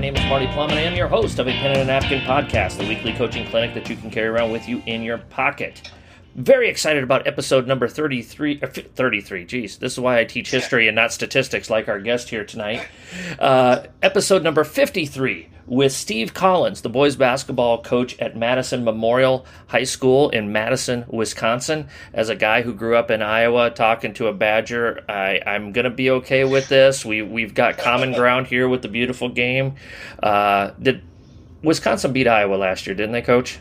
name is Marty Plum, and I am your host of a Pen and a Napkin podcast, the weekly coaching clinic that you can carry around with you in your pocket. Very excited about episode number 33. Uh, 33, geez, this is why I teach history and not statistics like our guest here tonight. Uh, episode number 53 with Steve Collins, the boys basketball coach at Madison Memorial High School in Madison, Wisconsin. As a guy who grew up in Iowa, talking to a Badger, I, I'm going to be okay with this. We we've got common ground here with the beautiful game. Uh, did Wisconsin beat Iowa last year? Didn't they, Coach?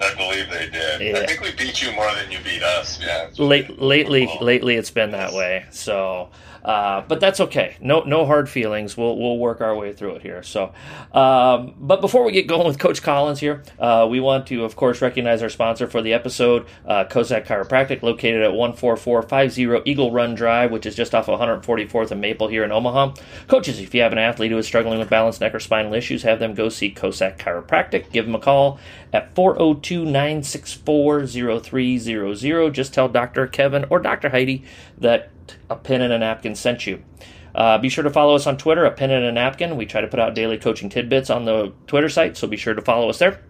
I believe they did. Yeah. I think we beat you more than you beat us. Yeah. Late, lately, lately, it's been that way. So uh, but that's okay. No, no hard feelings. We'll we'll work our way through it here. So, um, but before we get going with Coach Collins here, uh, we want to, of course, recognize our sponsor for the episode, uh, Kozak Chiropractic, located at one four four five zero Eagle Run Drive, which is just off 144th and Maple here in Omaha. Coaches, if you have an athlete who is struggling with balance, neck, or spinal issues, have them go see Kozak Chiropractic. Give them a call at 402 964 0300. Just tell Dr. Kevin or Dr. Heidi that a pen and a napkin sent you. Uh, be sure to follow us on Twitter, a pen and a napkin. We try to put out daily coaching tidbits on the Twitter site, so be sure to follow us there.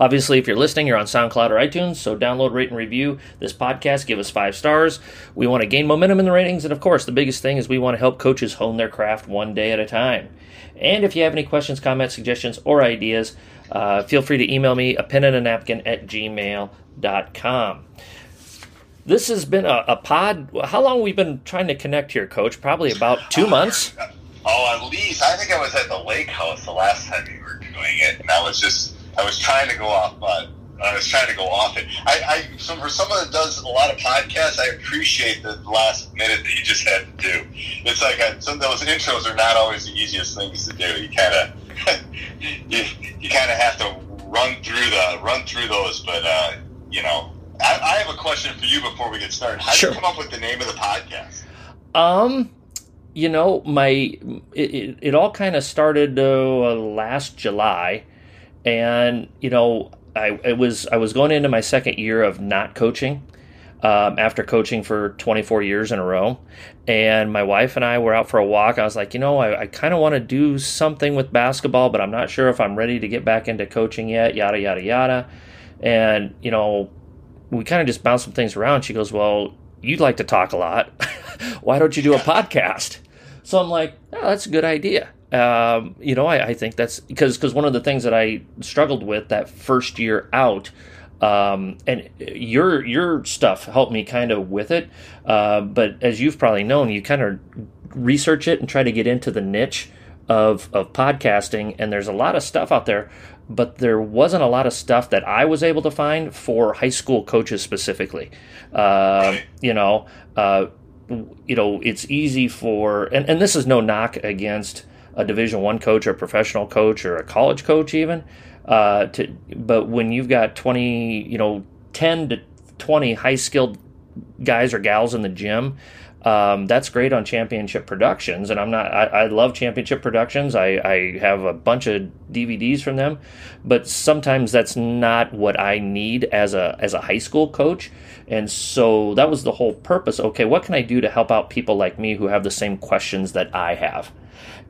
Obviously, if you're listening, you're on SoundCloud or iTunes, so download, rate, and review this podcast. Give us five stars. We want to gain momentum in the ratings, and of course, the biggest thing is we want to help coaches hone their craft one day at a time. And if you have any questions, comments, suggestions, or ideas, uh, feel free to email me, a pen and a napkin at gmail.com. This has been a, a pod. How long we've been trying to connect here, Coach? Probably about two months. Oh, at least. I think I was at the lake house the last time we were doing it, and I was just I was trying to go off, but I was trying to go off it. I, I so for someone that does a lot of podcasts, I appreciate the last minute that you just had to do. It's like a, some of those intros are not always the easiest things to do. You kind of you, you kind of have to run through the run through those, but uh, you know I, I, have a question for you before we get started. How sure. did you come up with the name of the podcast? Um, you know, my it, it, it all kind of started uh, last July, and you know, I it was I was going into my second year of not coaching. Um, after coaching for 24 years in a row. And my wife and I were out for a walk. I was like, you know, I, I kind of want to do something with basketball, but I'm not sure if I'm ready to get back into coaching yet, yada, yada, yada. And, you know, we kind of just bounced some things around. She goes, Well, you'd like to talk a lot. Why don't you do a podcast? So I'm like, oh, that's a good idea. Um, you know, I, I think that's because because one of the things that I struggled with that first year out, um, and your your stuff helped me kind of with it. Uh, but as you've probably known, you kind of research it and try to get into the niche of of podcasting, and there's a lot of stuff out there but there wasn't a lot of stuff that I was able to find for high school coaches specifically. Uh, you know, uh, you know, it's easy for, and, and this is no knock against a Division One coach or a professional coach or a college coach even. Uh, to, but when you've got twenty, you know, ten to twenty high skilled guys or gals in the gym um, that's great on Championship Productions, and I'm not. I, I love Championship Productions. I, I, have a bunch of DVDs from them, but sometimes that's not what I need as a as a high school coach. And so that was the whole purpose. Okay, what can I do to help out people like me who have the same questions that I have?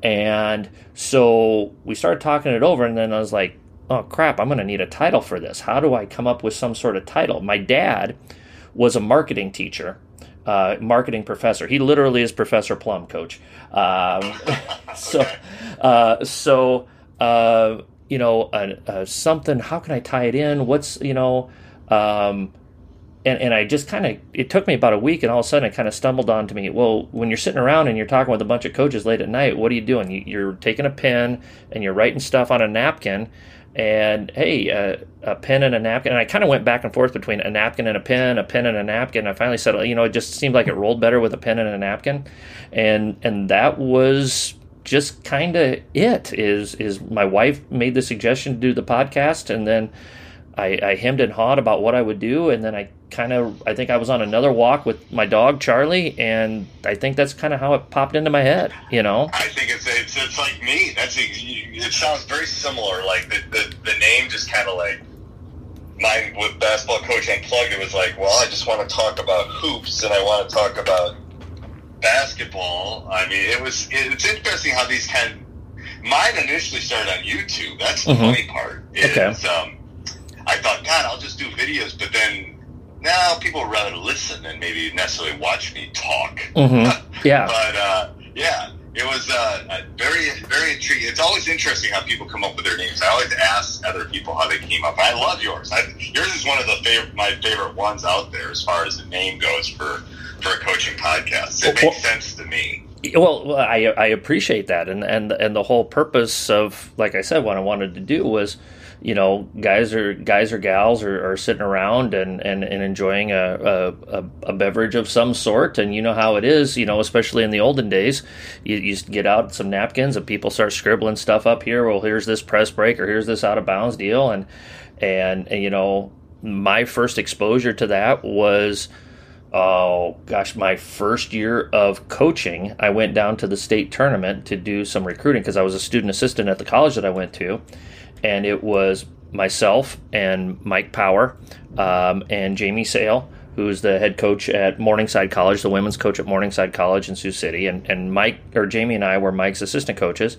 And so we started talking it over, and then I was like, oh crap, I'm going to need a title for this. How do I come up with some sort of title? My dad was a marketing teacher uh, marketing professor. He literally is Professor Plum, coach. Um, so, uh, so uh, you know, uh, something. How can I tie it in? What's you know, um, and and I just kind of. It took me about a week, and all of a sudden, it kind of stumbled onto me. Well, when you're sitting around and you're talking with a bunch of coaches late at night, what are you doing? You're taking a pen and you're writing stuff on a napkin and hey, uh, a pen and a napkin. And I kind of went back and forth between a napkin and a pen, a pen and a napkin. I finally said, you know, it just seemed like it rolled better with a pen and a napkin, and and that was just kind of it. Is is my wife made the suggestion to do the podcast, and then I, I hemmed and hawed about what I would do, and then I kind of I think I was on another walk with my dog Charlie, and I think that's kind of how it popped into my head. You know, I think it's it's, it's like me. That's it. Sounds very similar. Like the the, the name just kind of like mine with basketball coach unplugged. It was like, well, I just want to talk about hoops, and I want to talk about basketball. I mean, it was. It's interesting how these kind. Mine initially started on YouTube. That's the mm-hmm. funny part. Is, okay. Um, I thought, God, I'll just do videos, but then now people would rather listen than maybe necessarily watch me talk. Mm-hmm. Yeah. but uh, yeah, it was uh, very, very intriguing. It's always interesting how people come up with their names. I always ask other people how they came up. I love yours. I, yours is one of the favorite, my favorite ones out there as far as the name goes for for a coaching podcast. It makes sense to me. Well, I I appreciate that, and and and the whole purpose of, like I said, what I wanted to do was you know, guys or guys or gals are, are sitting around and, and, and enjoying a, a, a, beverage of some sort. And you know how it is, you know, especially in the olden days, you, you get out some napkins and people start scribbling stuff up here. Well, here's this press break or here's this out of bounds deal. And, and, and you know, my first exposure to that was, oh gosh, my first year of coaching, I went down to the state tournament to do some recruiting because I was a student assistant at the college that I went to and it was myself and Mike Power um, and Jamie Sale, who's the head coach at Morningside College, the women's coach at Morningside College in Sioux City, and and Mike or Jamie and I were Mike's assistant coaches,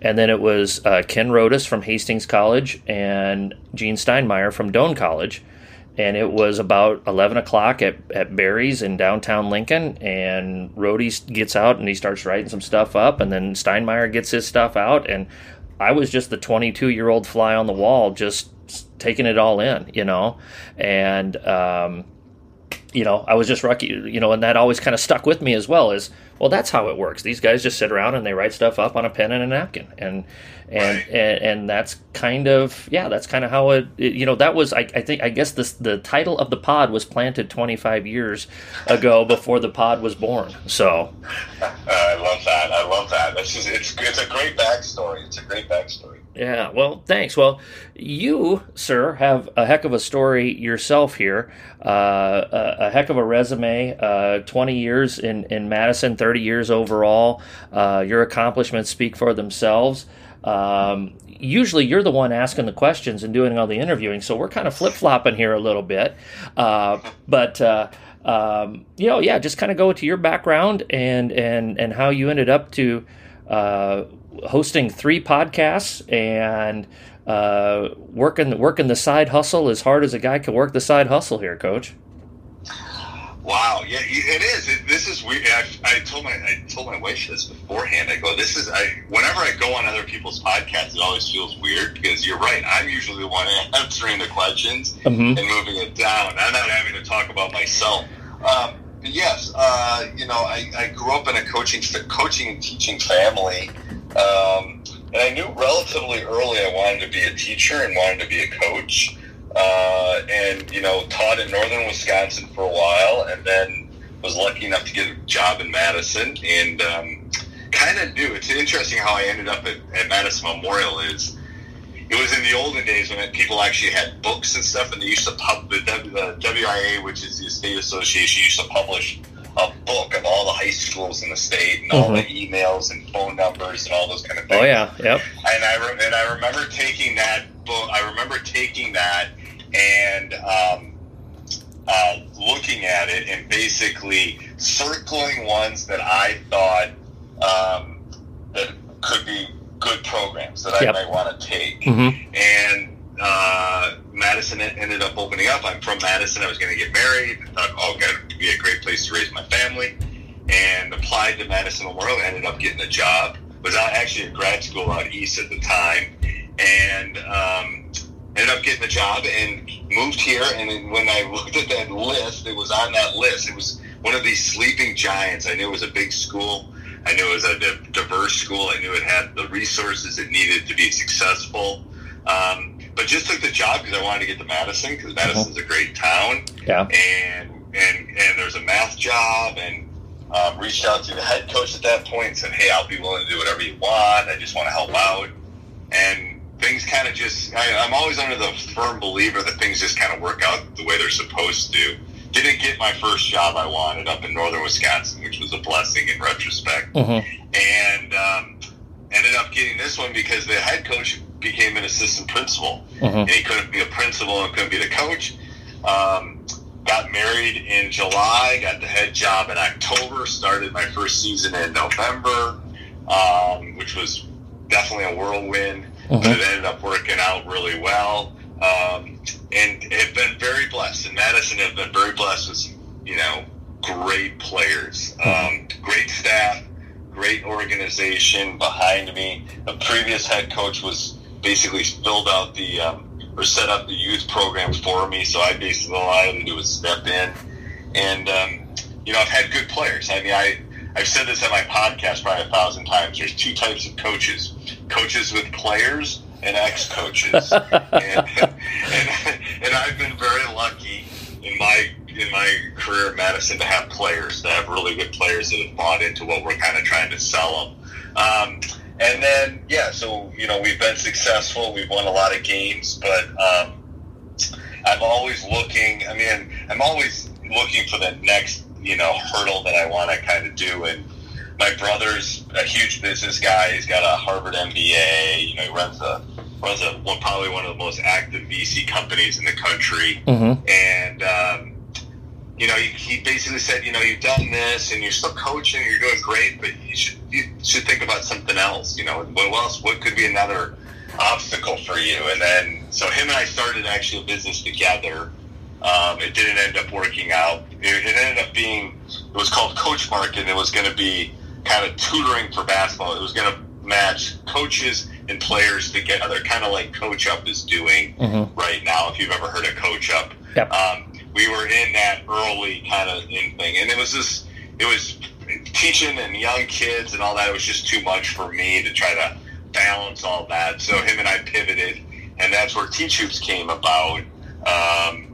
and then it was uh, Ken Rodas from Hastings College and Gene Steinmeier from Doane College. And it was about 11 o'clock at, at Barry's in downtown Lincoln. And Rody gets out and he starts writing some stuff up. And then Steinmeier gets his stuff out. And I was just the 22 year old fly on the wall, just taking it all in, you know, and um, you know, I was just lucky, you know, and that always kind of stuck with me as well. Is well, that's how it works. These guys just sit around and they write stuff up on a pen and a napkin, and and right. and, and, that's kind of yeah, that's kind of how it, it, You know, that was I, I think I guess this the title of the pod was planted 25 years ago before the pod was born. So I love that. I love that. This is it's it's a great backstory. It's a great backstory. Yeah, well, thanks. Well, you, sir, have a heck of a story yourself here. Uh, a, a, heck of a resume. Uh, Twenty years in in Madison, thirty years overall. Uh, your accomplishments speak for themselves. Um, usually, you're the one asking the questions and doing all the interviewing, so we're kind of flip flopping here a little bit. Uh, but uh, um, you know, yeah, just kind of go to your background and and and how you ended up to uh, hosting three podcasts and uh, working working the side hustle as hard as a guy can work the side hustle here, Coach. Wow, yeah, it is. It, this is weird. I, I, told my I told my wife this beforehand. I go, this is. I whenever I go on other people's podcasts, it always feels weird because you're right. I'm usually the one answering the questions mm-hmm. and moving it down. I'm not having to talk about myself. Um, yes, uh, you know, I, I grew up in a coaching coaching and teaching family. Um, and I knew relatively early I wanted to be a teacher and wanted to be a coach. Uh, and, you know, taught in northern Wisconsin for a while and then was lucky enough to get a job in Madison and um, kind of knew. It's interesting how I ended up at, at Madison Memorial is it was in the olden days when people actually had books and stuff, and they used to pub the, the WIAA, which is the state association, used to publish a book of all the high schools in the state and all the mm-hmm. emails and phone numbers and all those kind of things. Oh yeah, yep. And I re- and I remember taking that book. I remember taking that and um, uh, looking at it and basically circling ones that I thought um, that could be good programs that yep. I might want to take. Mm-hmm. And uh, Madison ended up opening up. I'm from Madison. I was going to get married. I thought, oh, God, it'd be a great place to raise my family. And applied to Madison Memorial. Ended up getting a job. Was actually at grad school out east at the time, and um, ended up getting a job and moved here. And when I looked at that list, it was on that list. It was one of these sleeping giants. I knew it was a big school. I knew it was a diverse school. I knew it had the resources it needed to be successful. Um, but just took the job because I wanted to get to Madison because uh-huh. Madison's a great town. Yeah. And and and there's a math job and um, reached out to the head coach at that point and said, "Hey, I'll be willing to do whatever you want. I just want to help out." And things kind of just I, I'm always under the firm believer that things just kind of work out the way they're supposed to. Didn't get my first job I wanted up in northern Wisconsin, which was a blessing in retrospect. Uh-huh. And um, ended up getting this one because the head coach became an assistant principal, uh-huh. and he couldn't be a principal and couldn't be the coach. Um, got married in July, got the head job in October, started my first season in November, um, which was definitely a whirlwind, but it ended up working out really well. Um, and have been very blessed. And Madison have been very blessed with, some, you know, great players, mm-hmm. um, great staff, great organization behind me. The previous head coach was basically filled out the um, or set up the youth program for me. So I basically all I had to do was step in, and um, you know I've had good players. I mean I I've said this on my podcast probably a thousand times. There's two types of coaches: coaches with players and ex-coaches. and, and, and I've been very lucky in my in my career at Madison to have players, to have really good players that have bought into what we're kind of trying to sell them. Um, and then, yeah, so, you know, we've been successful. We've won a lot of games, but um, I'm always looking, I mean, I'm always looking for the next, you know, hurdle that I want to kind of do. And my brother's a huge business guy. He's got a Harvard MBA. You know, he runs a runs a well, probably one of the most active VC companies in the country. Mm-hmm. And um, you know, he, he basically said, you know, you've done this and you're still coaching, you're doing great, but you should you should think about something else. You know, what else? What could be another obstacle for you? And then, so him and I started actually a business together. Um, it didn't end up working out. It, it ended up being it was called Coach Market. It was going to be kind of tutoring for basketball. It was going to match coaches and players together, kind of like CoachUp is doing mm-hmm. right now. If you've ever heard of CoachUp, yep. um, we were in that early kind of in thing, and it was just it was teaching and young kids and all that. It was just too much for me to try to balance all that. So him and I pivoted, and that's where Teach Hoops came about. Um,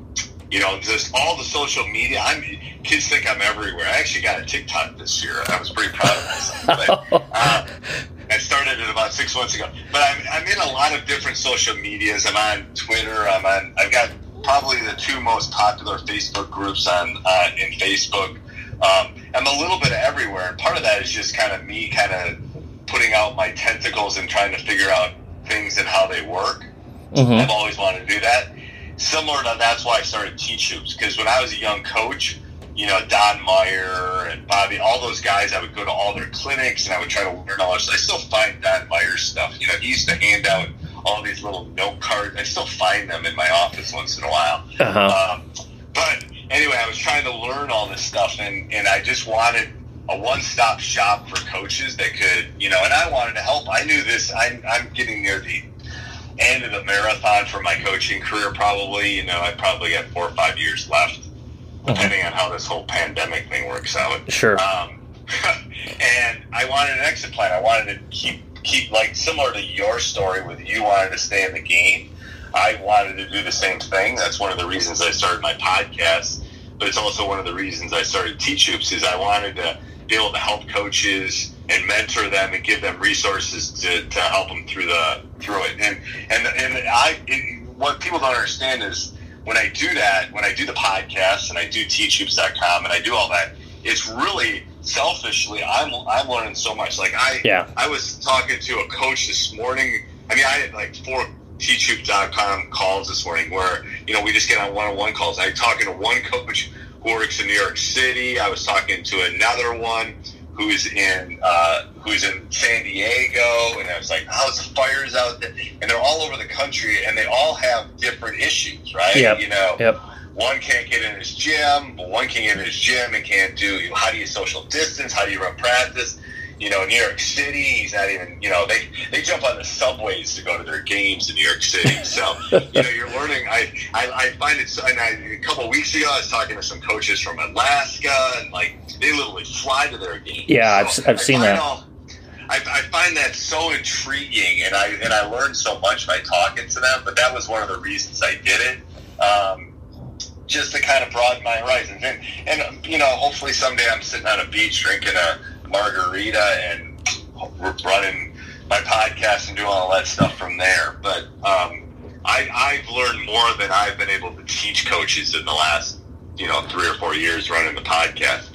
you know, just all the social media. I'm kids think I'm everywhere. I actually got a TikTok this year. I was pretty proud of myself. But, uh, I started it about six months ago. But I'm, I'm in a lot of different social medias. I'm on Twitter. I'm on. I've got probably the two most popular Facebook groups on uh, in Facebook. Um, I'm a little bit everywhere, and part of that is just kind of me kind of putting out my tentacles and trying to figure out things and how they work. Mm-hmm. I've always wanted to do that. Similar to that's why I started Teach Hoops because when I was a young coach, you know Don Meyer and Bobby, all those guys, I would go to all their clinics and I would try to learn all this. I still find Don Meyer stuff. You know, he used to hand out all these little note cards. I still find them in my office once in a while. Uh-huh. Um, but anyway, I was trying to learn all this stuff, and, and I just wanted a one-stop shop for coaches that could, you know, and I wanted to help. I knew this. I'm, I'm getting near the end of the marathon for my coaching career. Probably, you know, I probably got four or five years left, uh-huh. depending on how this whole pandemic thing works out. Sure. Um, and I wanted an exit plan. I wanted to keep keep like similar to your story with you wanting to stay in the game. I wanted to do the same thing. That's one of the reasons I started my podcast, but it's also one of the reasons I started Teach Hoops is I wanted to be able to help coaches and mentor them and give them resources to, to help them through the through it. And and and I it, what people don't understand is when I do that, when I do the podcast and I do teachhoops.com and I do all that, it's really selfishly, I'm I'm learning so much. Like I yeah. I was talking to a coach this morning. I mean, I had like four teachhoops.com calls this morning where you know we just get on one-on-one calls. I was talking to one coach who works in New York City. I was talking to another one who's in uh, who's in San Diego, and I was like, "How's the fires out there?" And they're all over the country, and they all have different issues, right? Yep. You know. Yep one can't get in his gym, but one can get in his gym and can't do. You know, how do you social distance? How do you run practice? You know, New York City, he's not even. You know, they they jump on the subways to go to their games in New York City. So you know, you're learning. I I, I find it. So, and I, a couple of weeks ago, I was talking to some coaches from Alaska, and like they literally fly to their games. Yeah, so I've, I've seen that. All, I, I, find that so intriguing, and I and I learned so much by talking to them. But that was one of the reasons I did it. Um, just to kind of broaden my horizons. And, and you know, hopefully someday I'm sitting on a beach drinking a margarita and running my podcast and doing all that stuff from there. But um, I, I've learned more than I've been able to teach coaches in the last, you know, three or four years running the podcast.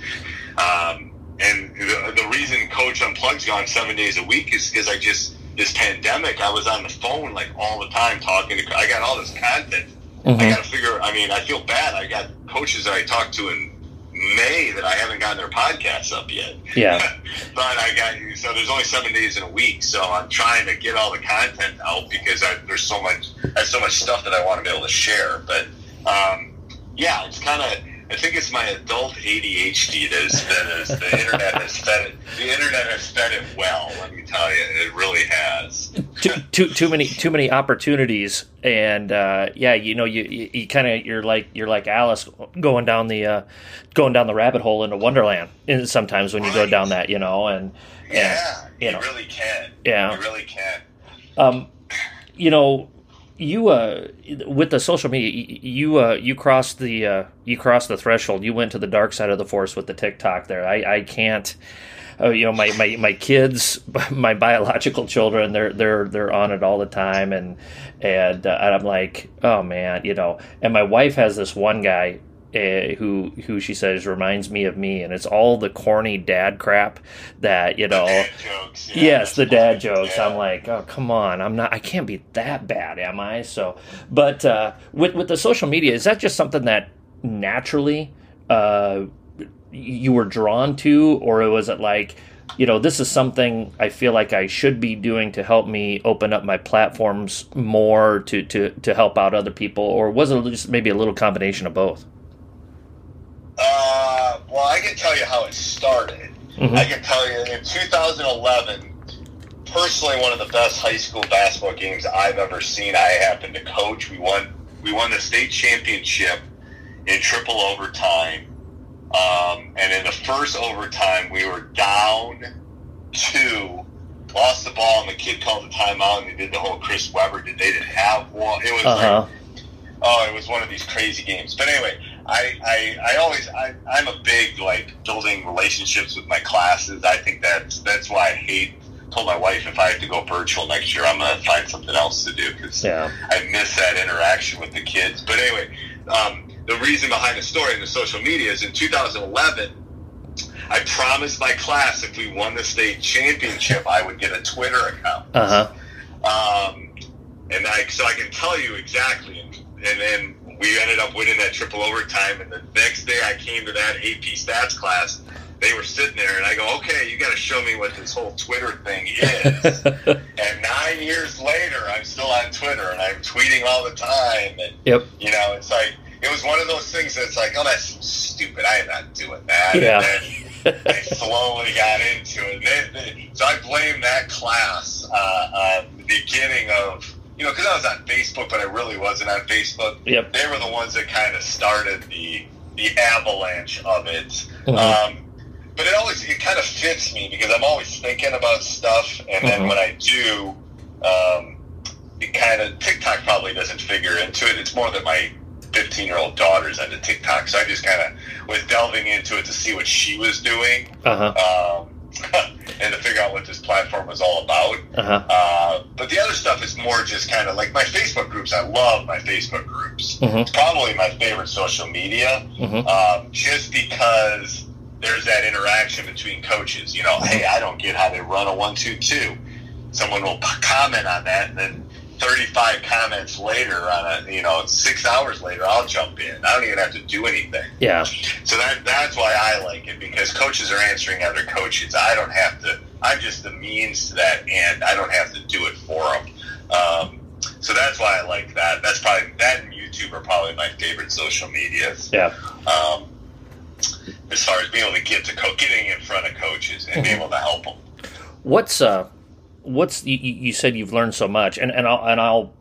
Um, and the, the reason Coach Unplugged's gone seven days a week is because I just this pandemic, I was on the phone like all the time talking to. I got all this content Mm-hmm. I got to figure. I mean, I feel bad. I got coaches that I talked to in May that I haven't gotten their podcasts up yet. Yeah. but I got you. so there's only seven days in a week, so I'm trying to get all the content out because I, there's so much I have so much stuff that I want to be able to share. But um, yeah, it's kind of I think it's my adult ADHD that is, that is the internet has fed it. The internet has fed it well. Let me tell you, it really has. too, too too many too many opportunities, and uh, yeah, you know, you you, you kind of you're like you're like Alice going down the uh, going down the rabbit hole into Wonderland. And sometimes when you go down that, you know, and Yeah, you you, know. really can. Yeah. you really can. um, you know, you uh, with the social media, you uh, you crossed the uh, you crossed the threshold. You went to the dark side of the force with the TikTok. There, I I can't. Uh, you know, my, my, my kids, my biological children, they're they're they're on it all the time, and and, uh, and I'm like, oh man, you know. And my wife has this one guy uh, who who she says reminds me of me, and it's all the corny dad crap that you know. Dad jokes. yeah, Yes, the dad jokes. Yeah. I'm like, oh come on, I'm not. I can't be that bad, am I? So, but uh, with with the social media, is that just something that naturally uh, you were drawn to, or was it like, you know, this is something I feel like I should be doing to help me open up my platforms more to to to help out other people, or was it just maybe a little combination of both? Uh, well, I can tell you how it started. Mhm. I can tell you in 2011, personally, one of the best high school basketball games I've ever seen. I happened to coach. We won. We won the state championship in triple overtime. Um, and in the first overtime, we were down two, lost the ball, and the kid called the timeout, and they did the whole Chris Webber. Did they didn't have one? It was Uh like. Oh, it was one of these crazy games. But anyway, I, I, I always I, I'm a big like building relationships with my classes. I think that's that's why I hate. Told my wife if I have to go virtual next year, I'm gonna find something else to do because Yeah. I miss that interaction with the kids. But anyway, um, the reason behind the story in the social media is in 2011. I promised my class if we won the state championship, I would get a Twitter account. Uh huh. Um, and I, so I can tell you exactly. And, and then we ended up winning that triple overtime. And the next day I came to that AP stats class. They were sitting there, and I go, "Okay, you got to show me what this whole Twitter thing is." and nine years later, I'm still on Twitter, and I'm tweeting all the time. And Yep. you know, it's like it was one of those things that's like, "Oh, that's stupid. I am not doing that." Yeah. And then I slowly got into it. They, they, so I blame that class uh, on the beginning of, you know, because I was on Facebook, but I really wasn't on Facebook. Yep. They were the ones that kind of started the the avalanche of it. Mhm. Um, but it always it kind of fits me because I'm always thinking about stuff, and then Mhm. when I do, um, it kind of TikTok probably doesn't figure into it. It's more that my 15 year old daughter's into TikTok, so I just kind of was delving into it to see what she was doing, Uh huh. um, and to figure out what this platform was all about. Uh huh. Uh, but the other stuff is more just kind of like my Facebook groups. I love my Facebook groups. Mhm. It's probably my favorite social media, Mhm. um, just because there's that interaction between coaches. You know, hey, I don't get how they run a one-two-two. Someone will comment on that, and then 35 comments later, on a you know six hours later, I'll jump in. I don't even have to do anything. Yeah. So that that's why I like it because coaches are answering other coaches. I don't have to. I'm just the means to that end. I don't have to do it for them. Um, so that's why I like that. That's probably that and YouTube are probably my favorite social medias. Yeah. Um, as far as being able to get to co- getting in front of coaches and be able to help them. What's uh, what's you, you said you've learned so much, and and I'll and I'll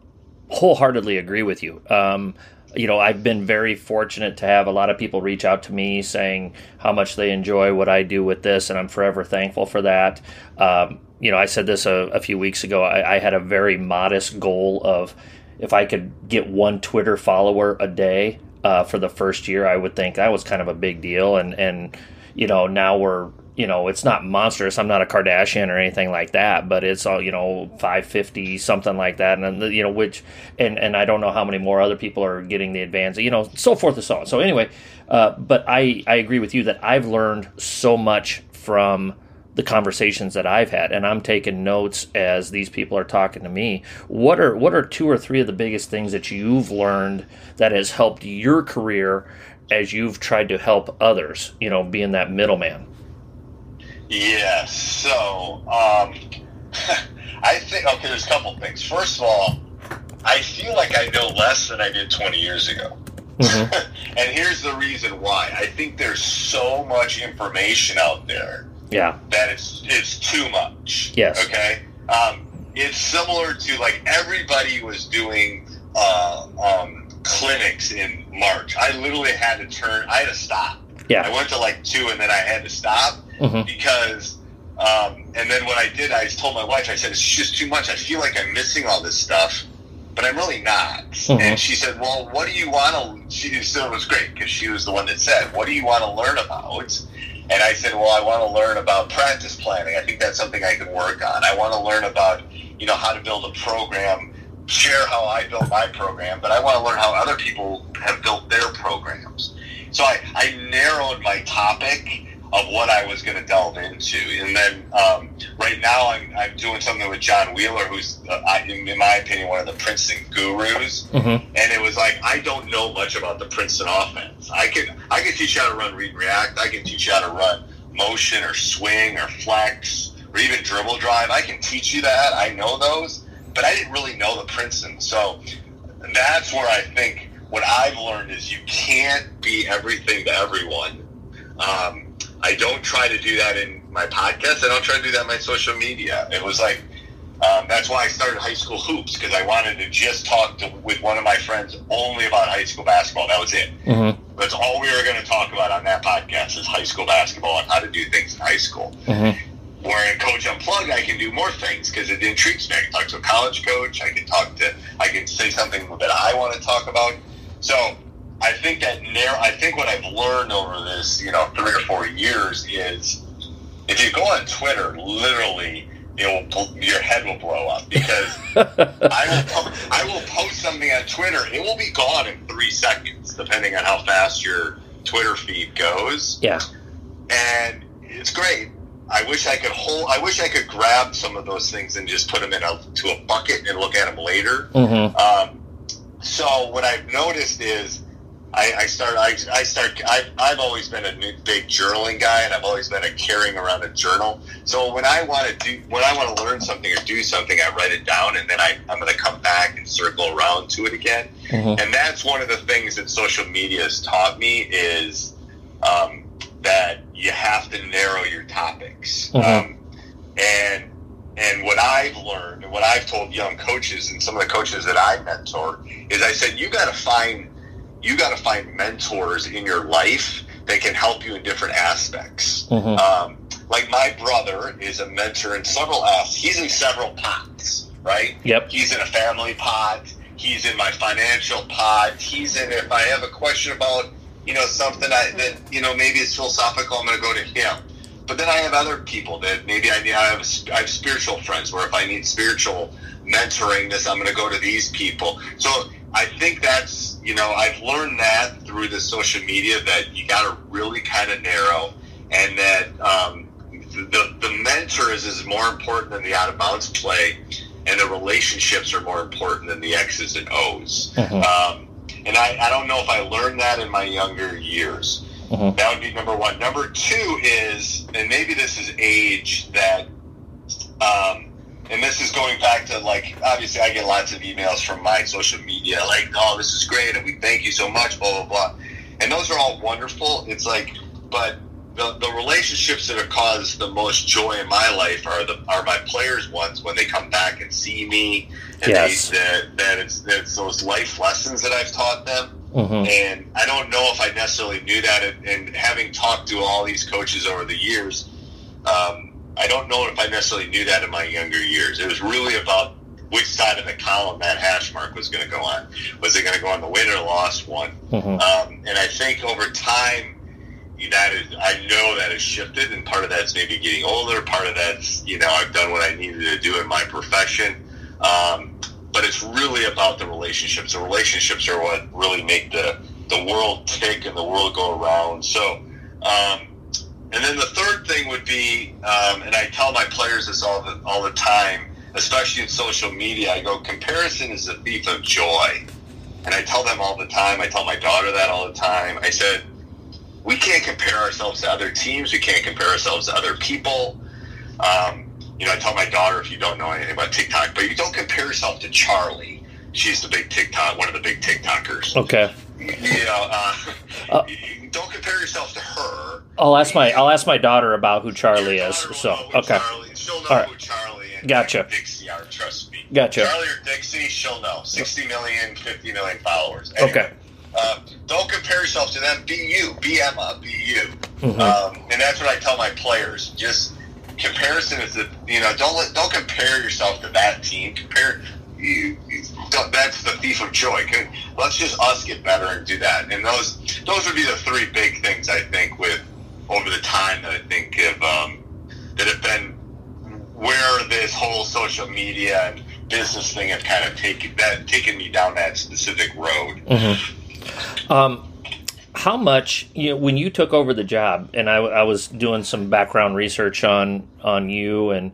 wholeheartedly agree with you. Um, you know, I've been very fortunate to have a lot of people reach out to me saying how much they enjoy what I do with this, and I'm forever thankful for that. Um, you know, I said this a, a few weeks ago. I, I had a very modest goal of if I could get one Twitter follower a day uh, for the first year, I would think that was kind of a big deal. And and you know, now we're you know, it's not monstrous. I'm not a Kardashian or anything like that, but it's all you know, 550 something like that, and you know, which and and I don't know how many more other people are getting the advance, you know, so forth and so on. So anyway, uh, but I I agree with you that I've learned so much from the conversations that I've had, and I'm taking notes as these people are talking to me. What are what are two or three of the biggest things that you've learned that has helped your career as you've tried to help others, you know, being that middleman? Yes. So, um, I think, okay, there's a couple things. First of all, I feel like I know less than I did 20 years ago. Mm-hmm. and here's the reason why. I think there's so much information out there. Yeah. That it's it's too much. Yes. Okay. Um, it's similar to like everybody was doing uh, um, clinics in March. I literally had to turn. I had to stop. Yeah. I went to like two, and then I had to stop mm-hmm. because. Um, and then what I did, I told my wife, I said, it's just too much. I feel like I'm missing all this stuff but I'm really not. Mm-hmm. And she said, well, what do you want to, she said it was great because she was the one that said, what do you want to learn about? And I said, well, I want to learn about practice planning. I think that's something I can work on. I want to learn about, you know, how to build a program, share how I built my program, but I want to learn how other people have built their programs. So I, I narrowed my topic of what I was going to delve into. And then um, right now, I'm, I'm doing something with John Wheeler, who's, uh, in my opinion, one of the Princeton gurus. Mm-hmm. And it was like I don't know much about the Princeton offense. I can I can teach you how to run read and react. I can teach you how to run motion or swing or flex or even dribble drive. I can teach you that. I know those, but I didn't really know the Princeton. So that's where I think what I've learned is you can't be everything to everyone. Um, I don't try to do that in my podcast. I don't try to do that in my social media. It was like um, that's why I started high school hoops because I wanted to just talk to, with one of my friends only about high school basketball. That was it. Mm-hmm. That's all we were going to talk about on that podcast is high school basketball and how to do things in high school. Mm-hmm. Where in Coach Unplugged, I can do more things because it intrigues me. I can talk to a college coach. I can talk to. I can say something that I want to talk about. So I think that narrow. I think what I've learned over this, you know, three or four years is if you go on Twitter, literally, it will your head will blow up because I will po- I will post something on Twitter. It will be gone in three seconds, depending on how fast your Twitter feed goes. Yeah, and it's great. I wish I could hold. I wish I could grab some of those things and just put them in a to a bucket and look at them later. Mm-hmm. Um, so what I've noticed is I, I start. I, I start. I've, I've always been a big journaling guy, and I've always been a carrying around a journal. So when I want to do, when I want to learn something or do something, I write it down, and then I, I'm going to come back and circle around to it again. Mm-hmm. And that's one of the things that social media has taught me is um, that you have to narrow your topics. Mm-hmm. Um, and and what I've learned, and what I've told young coaches, and some of the coaches that I mentor, is I said you got to find you got to find mentors in your life that can help you in different aspects. Mm-hmm. Um, like my brother is a mentor in several aspects. He's in several pots, right? Yep. He's in a family pot. He's in my financial pot. He's in if I have a question about you know something I, that you know maybe it's philosophical, I'm going to go to him. But then I have other people that maybe I need. I have I have spiritual friends where if I need spiritual mentoring, this I'm going to go to these people. So I think that's you know I've learned that through the social media that you got to really kind of narrow, and that um, the the mentors is more important than the out of bounds play, and the relationships are more important than the X's and O's. Mm-hmm. Um, and I, I don't know if I learned that in my younger years. Mm-hmm. That would be number one. Number two is, and maybe this is age that um, and this is going back to like obviously I get lots of emails from my social media like oh this is great and we thank you so much blah blah blah and those are all wonderful it's like but the, the relationships that have caused the most joy in my life are the are my players ones when they come back and see me and yes. they, that, that it's, it's those life lessons that I've taught them mm-hmm. and I don't know if I necessarily knew that and, and having talked to all these coaches over the years um, I don't know if I necessarily knew that in my younger years. It was really about which side of the column that hash mark was going to go on. Was it going to go on the win or lost one? Mm-hmm. Um, and I think over time, that is, I know that has shifted, and part of that's maybe getting older. Part of that's, you know, I've done what I needed to do in my profession. Um, but it's really about the relationships. The relationships are what really make the the world tick and the world go around. So, um, and then the third thing would be, um, and I tell my players this all the all the time, especially in social media. I go, comparison is the thief of joy. and I tell them all the time. I tell my daughter that all the time. I said, we can't compare ourselves to other teams. We can't compare ourselves to other people. Um, you know, I tell my daughter if you don't know anything about TikTok, but you don't compare yourself to Charli. She's the big TikTok, one of the big TikTokers. Okay. You know, uh, uh, don't compare yourself to her. I'll ask my I'll ask my daughter about who Charli is. So okay. Charli, she'll know who Charli and gotcha. Dixie are. Trust me. Gotcha. Charlie or Dixie, she'll know. 60 million, 50 million followers. Anyway, okay. Uh, don't compare yourself to them. Be you. Be Emma. Be you. Mm-hmm. Um, and that's what I tell my players. Just comparison is the you know don't let, don't compare yourself to that team. Compare you, you that's the thief of joy. Let's just us get better and do that. And those those would be the three big things I think with over the time that I think have um, that have been where this whole social media and business thing have kind of taken that taken me down that specific road. Mm-hmm. Um, how much you know, when you took over the job, and I, I was doing some background research on on you, and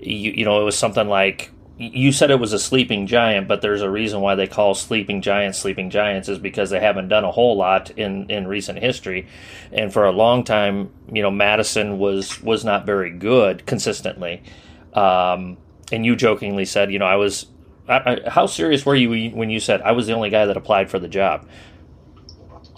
you, you know it was something like you said it was a sleeping giant, but there's a reason why they call sleeping giants sleeping giants is because they haven't done a whole lot in, in recent history, and for a long time, you know, Madison was was not very good consistently. Um, and you jokingly said, you know, I was. I, I, how serious were you when you said I was the only guy that applied for the job?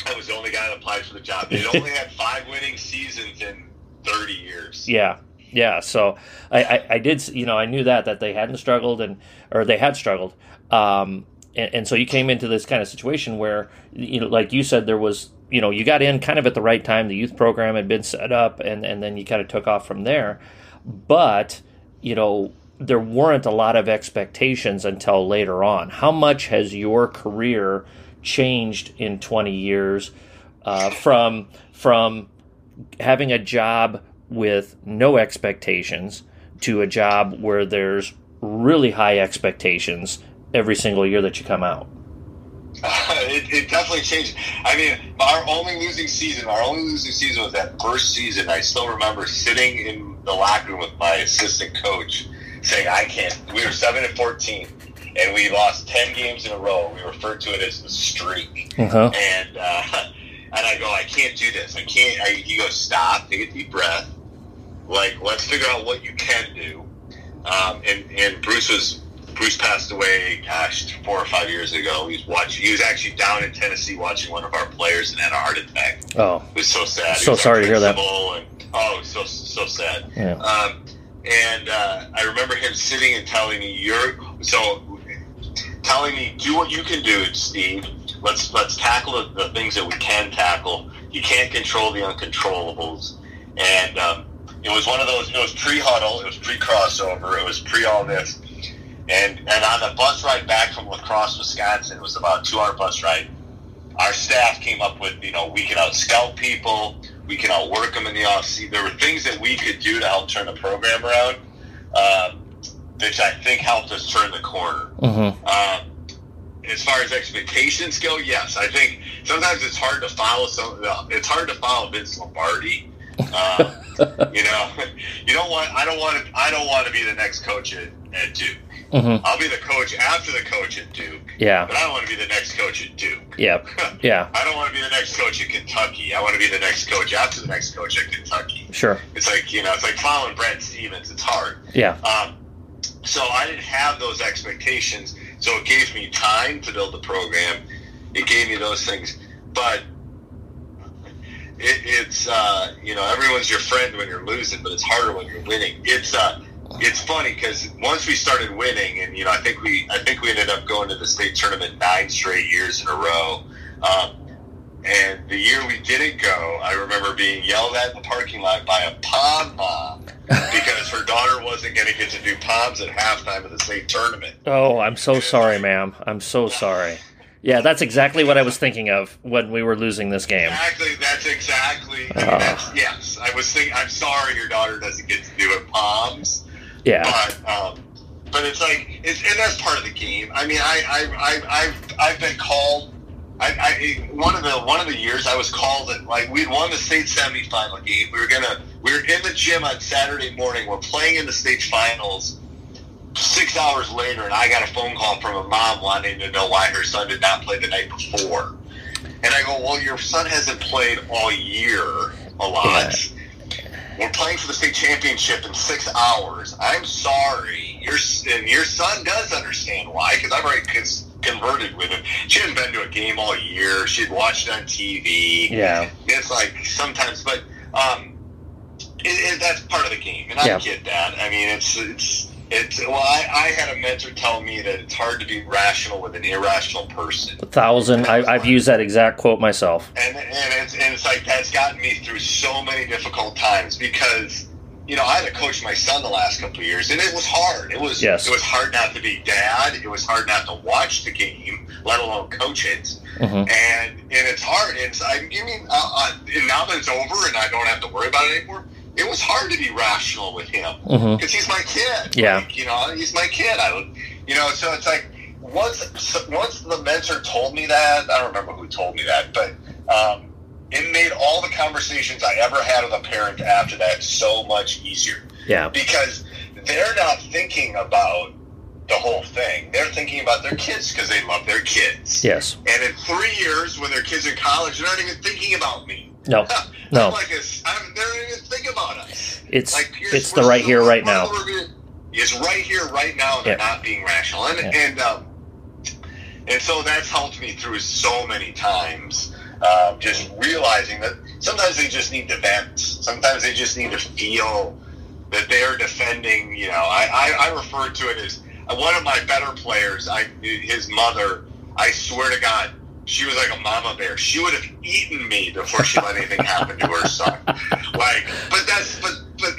I was the only guy that applied for the job. They only had five winning seasons in thirty years. Yeah, yeah. So I, I, I, did, you know, I knew that that they hadn't struggled and or they had struggled, um, and, and, so you came into this kind of situation where, you know, like you said, there was, you know, you got in kind of at the right time. The youth program had been set up, and and then you kind of took off from there. But you know, there weren't a lot of expectations until later on. How much has your career changed in 20 years uh, from from having a job with no expectations to a job where there's really high expectations every single year that you come out? It, it, definitely changed. I mean, our only losing season, our only losing season was that first season. I still remember sitting in the locker room with my assistant coach saying, "I can't." We were seven and fourteen, and we lost ten games in a row. We referred to it as the streak, uh-huh. and uh, and I go, "I can't do this. I can't." I, he goes, "Stop. Take a deep breath. Like, let's figure out what you can do." Um, and and Bruce was Bruce passed away, gosh, four or five years ago. He was watching. He was actually down in Tennessee watching one of our players and had a heart attack. Oh, it was so sad. So sorry to hear that. And, oh, so so sad. Yeah. Um, and uh, I remember him sitting and telling me, "You're so." Telling me, do what you can do, Steve. Let's let's tackle the, things that we can tackle. You can't control the uncontrollables, and um, it was one of those. It was pre Hudl. It was pre Krossover. It was pre all this. And and on the bus ride back from La Crosse, Wisconsin, it was about two hour bus ride. Our staff came up with, you know, we can out scout people, we can outwork them in the off season. There were things that we could do to help turn the program around, um, which I think helped us turn the corner. Mm-hmm. Um, as far as expectations go, yes, I think sometimes it's hard to follow some. It's hard to follow Vince Lombardi. Uh, you know, you don't want. I don't want to. I don't want to be the next coach at, at Duke. Mm-hmm. I'll be the coach after the coach at Duke. Yeah. But I don't want to be the next coach at Duke. Yeah. Yeah. I don't want to be the next coach at Kentucky. I want to be the next coach after the next coach at Kentucky. Sure. It's like, you know, it's like following Brad Stevens. It's hard. Yeah. Um, so I didn't have those expectations. So it gave me time to build the program. It gave me those things. But it, it's, uh, you know, everyone's your friend when you're losing, but it's harder when you're winning. It's, uh, it's funny because once we started winning, and you know, I think we, I think we ended up going to the state tournament nine straight years in a row. Um, and the year we didn't go, I remember being yelled at in the parking lot by a pom mom because her daughter wasn't going to get to do poms at halftime of the state tournament. Oh, I'm so sorry, ma'am. I'm so sorry. Yeah, that's exactly what I was thinking of when we were losing this game. Exactly. That's exactly. Uh, that's, yes, I was thinking. I'm sorry your daughter doesn't get to do it poms. Yeah. But um, but it's like it's and that's part of the game. I mean, I I I I've I've been called. I, I one of the one of the years I was called at like we'd won the state semifinal game. We were gonna we were in the gym on Saturday morning. We're playing in the state finals, six hours later, and I got a phone call from a mom wanting to know why her son did not play the night before. And I go, well, your son hasn't played all year a lot. We're playing for the state championship in six hours. I'm sorry. Your and your son does understand why because I've already cons- converted with him. She hadn't been to a game all year. She'd watched it on TV. Yeah. It's like sometimes, but um, it, it, that's part of the game, and I Yeah. get that. I mean, it's it's it's. Well, I, I had a mentor tell me that it's hard to be rational with an irrational person. A thousand. I, I've used that exact quote myself. and and it's and it's like that's gotten me through so many difficult times because you know I had to coach my son the last couple of years and it was hard. It was Yes. it was hard not to be dad. It was hard not to watch the game, let alone coach it. Mhm. And and it's hard. It's I, I mean uh, uh, and now that it's over and I don't have to worry about it anymore. It was hard to be rational with him because he's my kid. Yeah. Like, you know, he's my kid. I would, you know, so it's like once once the mentor told me that, I don't remember who told me that, but um, it made all the conversations I ever had with a parent after that so much easier Yeah. because they're not thinking about the whole thing. They're thinking about their kids because they love their kids. Yes. And in three years, when their kids in college, they're not even thinking about me. No. No. I'm like a, I'm, they don't even think about us. It's Like it's the right here, right now. It's right here, right now, and they're Yeah. not being rational, and Yeah. and um, and so that's helped me through so many times. Um, just realizing that sometimes they just need to vent. Sometimes they just need to feel that they're defending. You know, I, I, I refer to it as uh, one of my better players. I his mother. I swear to God, she was like a mama bear. She would have eaten me before she let anything happen to her son. Like, but that's but but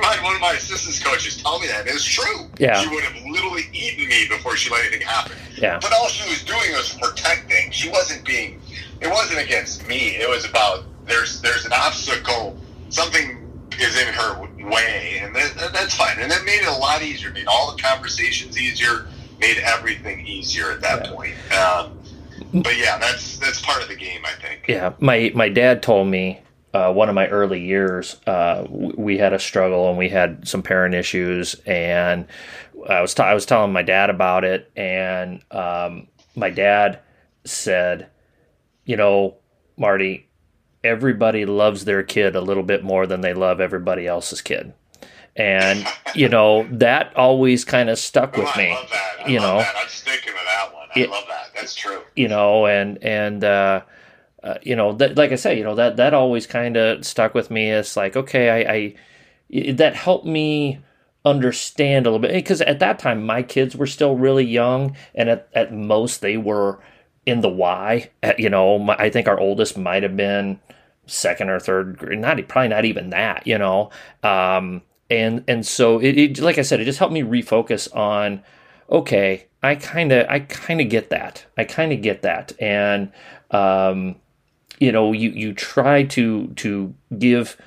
my, one of my assistants coaches told me that it's true. Yeah. she would have literally eaten me before she let anything happen. Yeah. But all she was doing was protecting. She wasn't being. It wasn't against me. It was about there's there's an obstacle. Something is in her way, and that, that's fine. And it made it a lot easier. Made all the conversations easier. Made everything easier at that Yeah. point. Um, but yeah, that's that's part of the game. I think. Yeah, my my dad told me uh, one of my early years uh, we had a struggle and we had some parent issues, and I was t- I was telling my dad about it, and um, my dad said, you know, Marty, everybody loves their kid a little bit more than they love everybody else's kid. And you know that always kind of stuck Oh, with I me. love that. I you know. that. I'm sticking with that one. I love that. That's true. you know and and uh, uh you know that like i say you know that that always kind of stuck with me it's like okay i i it- that helped me understand a little bit because at that time my kids were still really young and at, at most they were in the y at, you know my, i think our oldest might have been second or third grade not probably not even that you know? Um and and so it, it like i said it just helped me refocus on okay i kind of i kind of get that. I kind of get that. And um you know you you try to to give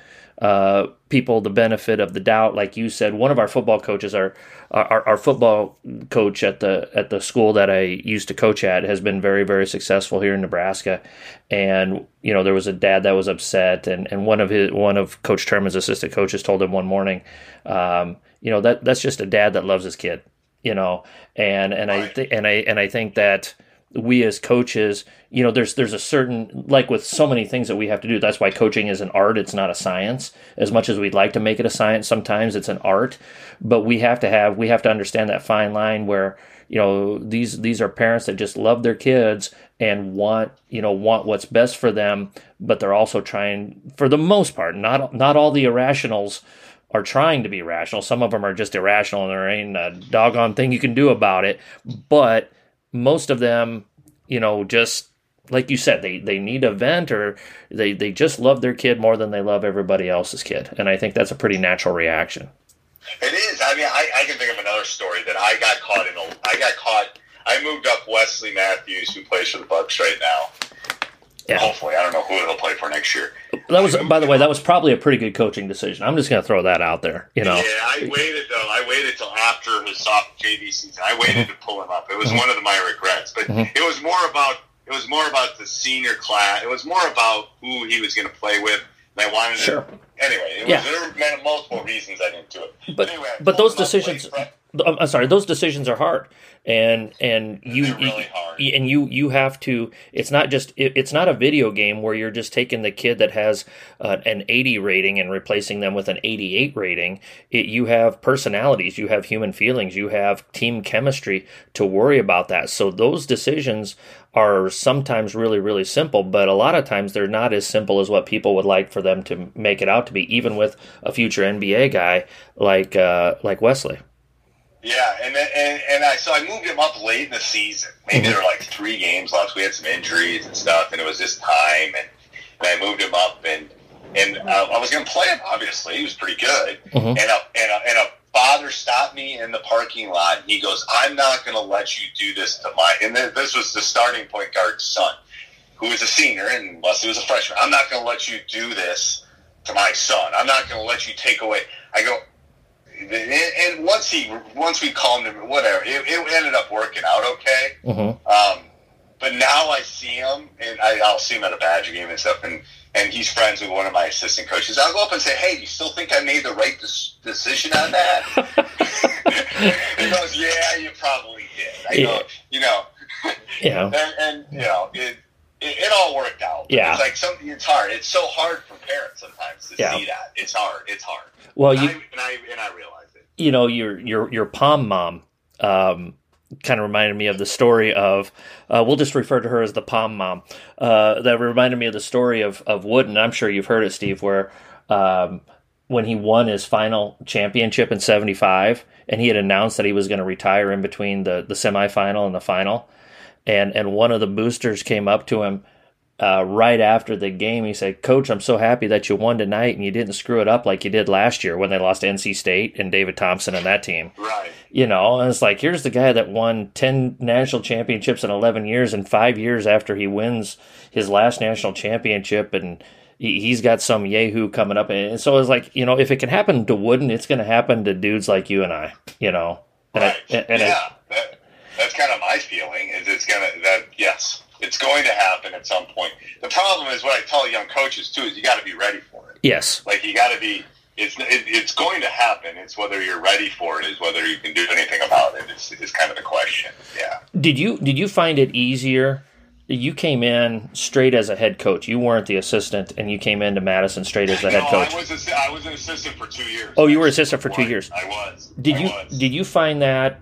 uh, people the benefit of the doubt, like you said. One of our football coaches, our, our our football coach at the at the school that I used to coach at, has been very very successful here in Nebraska. And you know there was a dad that was upset, and, and one of his one of Coach Terman's assistant coaches told him one morning, um, you know that that's just a dad that loves his kid, you know. And and I th- and I and I think that we as coaches, you know, there's there's a certain like with so many things that we have to do. That's why coaching is an art; it's not a science. As much as we'd like to make it a science, sometimes it's an art. But we have to have we have to understand that fine line where you know these these are parents that just love their kids and want you know want what's best for them, but they're also trying for the most part. Not not all the irrationals are trying to be rational. Some of them are just irrational, and there ain't a doggone thing you can do about it. But most of them, you know, just like you said, they, they need a vent or they, they just love their kid more than they love everybody else's kid. And I think that's a pretty natural reaction. It is. I mean, I, I can think of another story that I got caught in. A, I got caught. I moved up Wesley Matthews, who plays for the Bucks right now. Yeah. Hopefully, I don't know who he'll play for next year. That was, by the way, that was probably a pretty good coaching decision. I'm just going to throw that out there. You know, Yeah, I waited though. I waited till after his soft JV season. I waited to pull him up. It was Mhm. one of the, my regrets, but Mhm. it was more about it was more about the senior class. It was more about who he was going to play with. And I wanted Sure. to. Anyway, it Yeah. was, there were multiple reasons I didn't do it. But- anyway, but those decisions- I'm sorry, those decisions are hard, and and you, really hard. you and you you have to. It's not just it, it's not a video game where you're just taking the kid that has uh, an 80 rating and replacing them with an 88 rating. It, you have personalities, you have human feelings, you have team chemistry to worry about that. So those decisions are sometimes really really simple, but a lot of times they're not as simple as what people would like for them to make it out to be. Even with a future NBA guy like uh, like Wesley. Yeah, and then- and and I so I moved him up late in the season. Maybe there were like three games left. We had some injuries and stuff, and it was just time. And, and I moved him up, and and uh, I was going to play him. Obviously, he was pretty good. Mhm. And a and a, and a father stopped me in the parking lot. He goes, "I'm not going to let you do this to my." And th- this was the starting point guard's son, who was a senior, and Wesley was a freshman. I'm not going to let you do this to my son. I'm not going to let you take away. I go, and and once he once we calmed him, whatever, it, it ended up working out okay. Mm-hmm. Um, but now I see him, and I, I'll see him at a Badger game and stuff, and and he's friends with one of my assistant coaches. I'll go up and say, "Hey, do you still think I made the right des- decision on that?" he goes, "Yeah, you probably did." I go, "You know," Yeah. and, and you know it. It, it all worked out. Yeah. it's like something. It's hard. It's so hard for parents sometimes to Yeah. see that. It's hard. It's hard. Well, And you I, and I and I realize it. you know your your your palm mom um, kind of reminded me of the story of uh, we'll just refer to her as the palm mom uh, that reminded me of the story of of Wooden I'm sure you've heard it Steve where um, when he won his final championship in 75 and he had announced that he was going to retire in between the the semifinal and the final and and one of the boosters came up to him uh, right after the game, he said, "Coach, I'm so happy that you won tonight and you didn't screw it up like you did last year when they lost NC State and David Thompson and that team." Right. You know, and it's like here's the guy that won ten national championships in 11 years, and five years after he wins his last national championship, and he- he's got some yahoo coming up, and so it's like you know, if it can happen to Wooden, it's going to happen to dudes like you and I. You know, and Right. I, and, I- yeah. that, that's kind of my feeling. Is it's gonna that yes, it's going to happen at some point. The problem is what I tell young coaches too is you got to be ready for it. yes, Like you got to be. It's it, it's going to happen. It's whether you're ready for it is whether you can do anything about it. Is is kind of the question. Yeah. Did you did you find it easier? You came in straight as a head coach. You weren't the assistant, and you came into Madison straight as the head coach. I was I was an assistant for two years. Oh, you were assistant for two years. I was. Did I you was. did you find that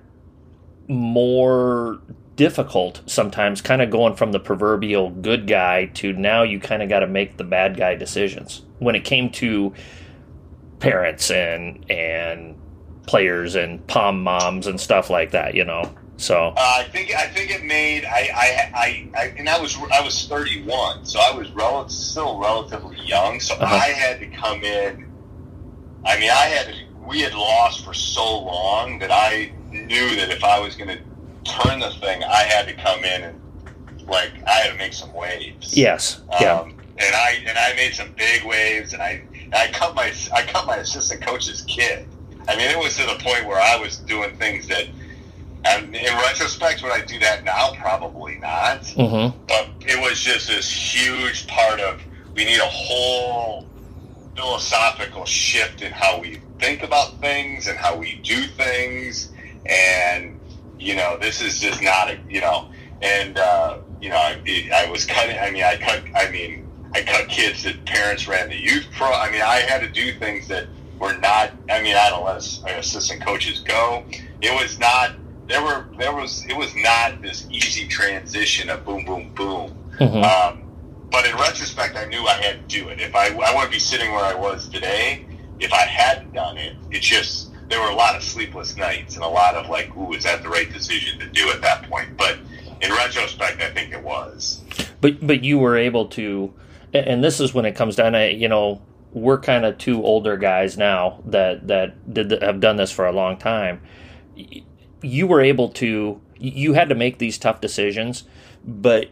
more difficult sometimes? Kind of going from the proverbial good guy to now you kind of got to make the bad guy decisions when it came to parents and and players and pom moms and stuff like that. You know, so Uh, I think I think it made I, I I I and I was I was 31, so I was rel- still relatively young. So Uh-huh. I had to come in. I mean, I had we had lost for so long that I knew that if I was going to turn the thing, I had to come in and like I had to make some waves. yes, yeah, Um, and I and I made some big waves, and I and I cut my I cut my assistant coach's kid. I mean, it was to the point where I was doing things that, and in retrospect, would I do that now? Probably not. hmm But it was just this huge part of we need a whole philosophical shift in how we think about things and how we do things, and you know, this is just not a you know, and uh, you know, I, I was cutting. I mean, I cut. I mean, I cut kids that parents ran the youth pro. I mean, I had to do things that were not. I mean, I don't let assistant coaches go. It was not. There were. There was. It was not this easy transition of boom, boom, boom. hmm Um, but in retrospect, I knew I had to do it. If I, I wouldn't be sitting where I was today if I hadn't done it. it just there were a lot of sleepless nights and a lot of like, "Ooh, is that the right decision to do at that point?" But in retrospect, I think it was. But but you were able to, and this is when it comes down to you know we're kind of two older guys now that that did have done this for a long time. You were able to. You had to make these tough decisions, but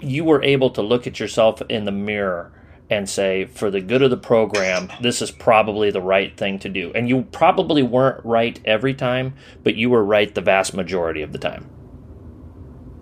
you were able to look at yourself in the mirror and say, for the good of the program, this is probably the right thing to do. And you probably weren't right every time, but you were right the vast majority of the time.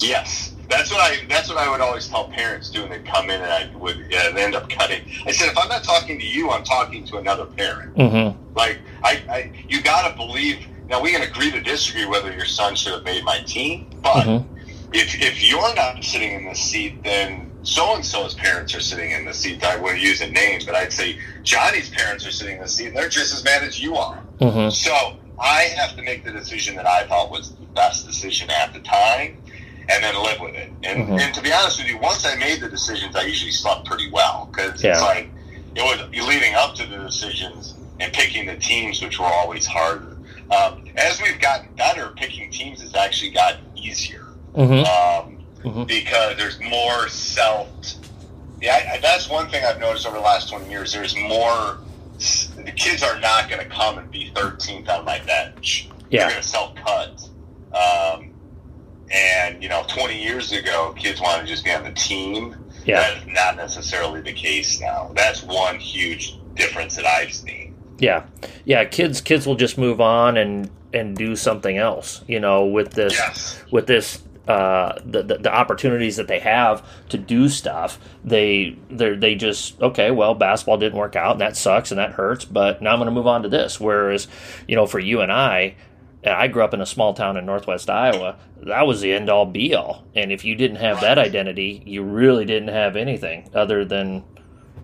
Yes, that's what I. That's what I would always tell parents do when they come in, and I would uh, end up cutting. I said, if I'm not talking to you, I'm talking to another parent. Mm-hmm. Like I, I you got to believe now we can agree to disagree whether your son should have made my team, but Mm-hmm. if if you're not sitting in the seat, then so and so's parents are sitting in the seat. I wouldn't use a name, but I'd say Johnny's parents are sitting in the seat, and they're just as mad as you are. Mm-hmm. So I have to make the decision that I thought was the best decision at the time, and then live with it. And, Mhm. and to be honest with you, once I made the decisions, I usually slept pretty well because Yeah. it's like it was leading up to the decisions and picking the teams, which were always harder. Um, as we've gotten better, picking teams has actually gotten easier Mm-hmm. um, Mhm. because there's more self. Yeah, I, I, that's one thing I've noticed over the last 20 years. There's more. The kids are not going to come and be 13th on my bench. Yeah. They're going to self cut. Um, and you know, 20 years ago, kids wanted to just be on the team. Yeah. That's not necessarily the case now. That's one huge difference that I've seen. Yeah, yeah. Kids, kids will just move on and and do something else. You know, with this, Yes. with this, uh, the, the the opportunities that they have to do stuff. They they they just okay. Well, basketball didn't work out, and that sucks, and that hurts. But now I'm going to move on to this. Whereas, you know, for you and I. I grew up in a small town in northwest Iowa. That was the end all be all. And if you didn't have that identity, you really didn't have anything other than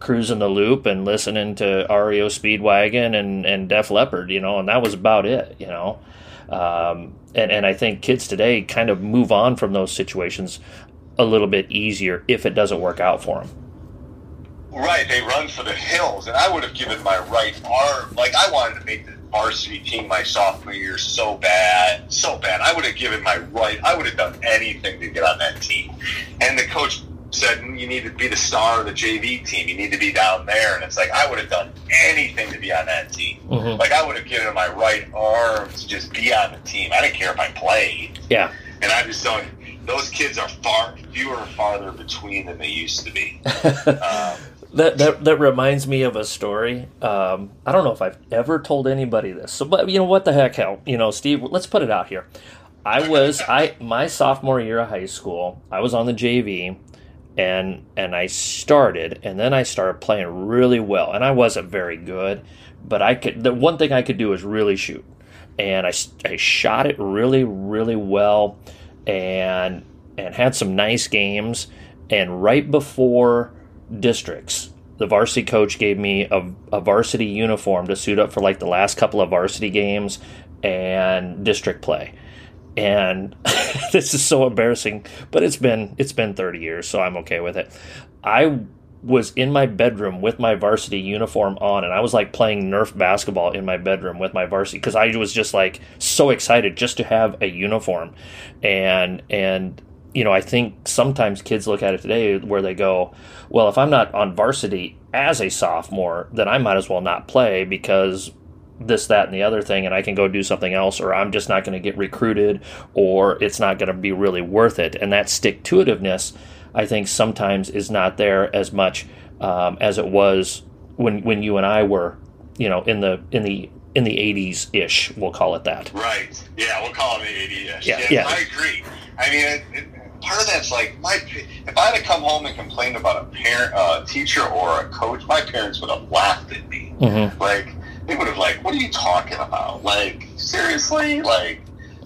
cruising the loop and listening to REO Speedwagon and, and Def Leppard, you know, and that was about it, you know. Um, and, and I think kids today kind of move on from those situations a little bit easier if it doesn't work out for them. Right, they run for the hills, and I would have given my right arm. Like I wanted to make the varsity team my sophomore year so bad, so bad. I would have given my right. I would have done anything to get on that team. And the coach said, "You need to be the star of the JV team. You need to be down there." And it's like I would have done anything to be on that team. Mhm. Like I would have given my right arm to just be on the team. I didn't care if I played. Yeah. And I'm just telling you, those kids are far fewer and farther between than they used to be. Um, That, that that reminds me of a story. Um, I don't know if I've ever told anybody this. So, but you know what the heck, hell, you know, Steve. Let's put it out here. I was I my sophomore year of high school. I was on the JV, and and I started, and then I started playing really well. And I wasn't very good, but I could. The one thing I could do is really shoot, and I, I shot it really really well, and and had some nice games. And right before districts. The varsity coach gave me a, a varsity uniform to suit up for like the last couple of varsity games and district play. And this is so embarrassing, but it's been it's been 30 years, so I'm okay with it. I was in my bedroom with my varsity uniform on and I was like playing Nerf basketball in my bedroom with my varsity cuz I was just like so excited just to have a uniform. And and you know, I think sometimes kids look at it today where they go, well, if I'm not on varsity as a sophomore, then I might as well not play because this, that, and the other thing, and I can go do something else, or I'm just not going to get recruited, or it's not going to be really worth it. And that stick to itiveness, I think, sometimes is not there as much um, as it was when when you and I were, you know, in the in the in the 80s ish, we'll call it that. Right. Yeah, we'll call it the ADS. Yeah, yeah. I agree. I mean, it, it, part of that's like my. If I had to come home and complain about a parent, uh, teacher, or a coach, my parents would have laughed at me. Mm-hmm. Like they would have like, "What are you talking about? Like seriously? Like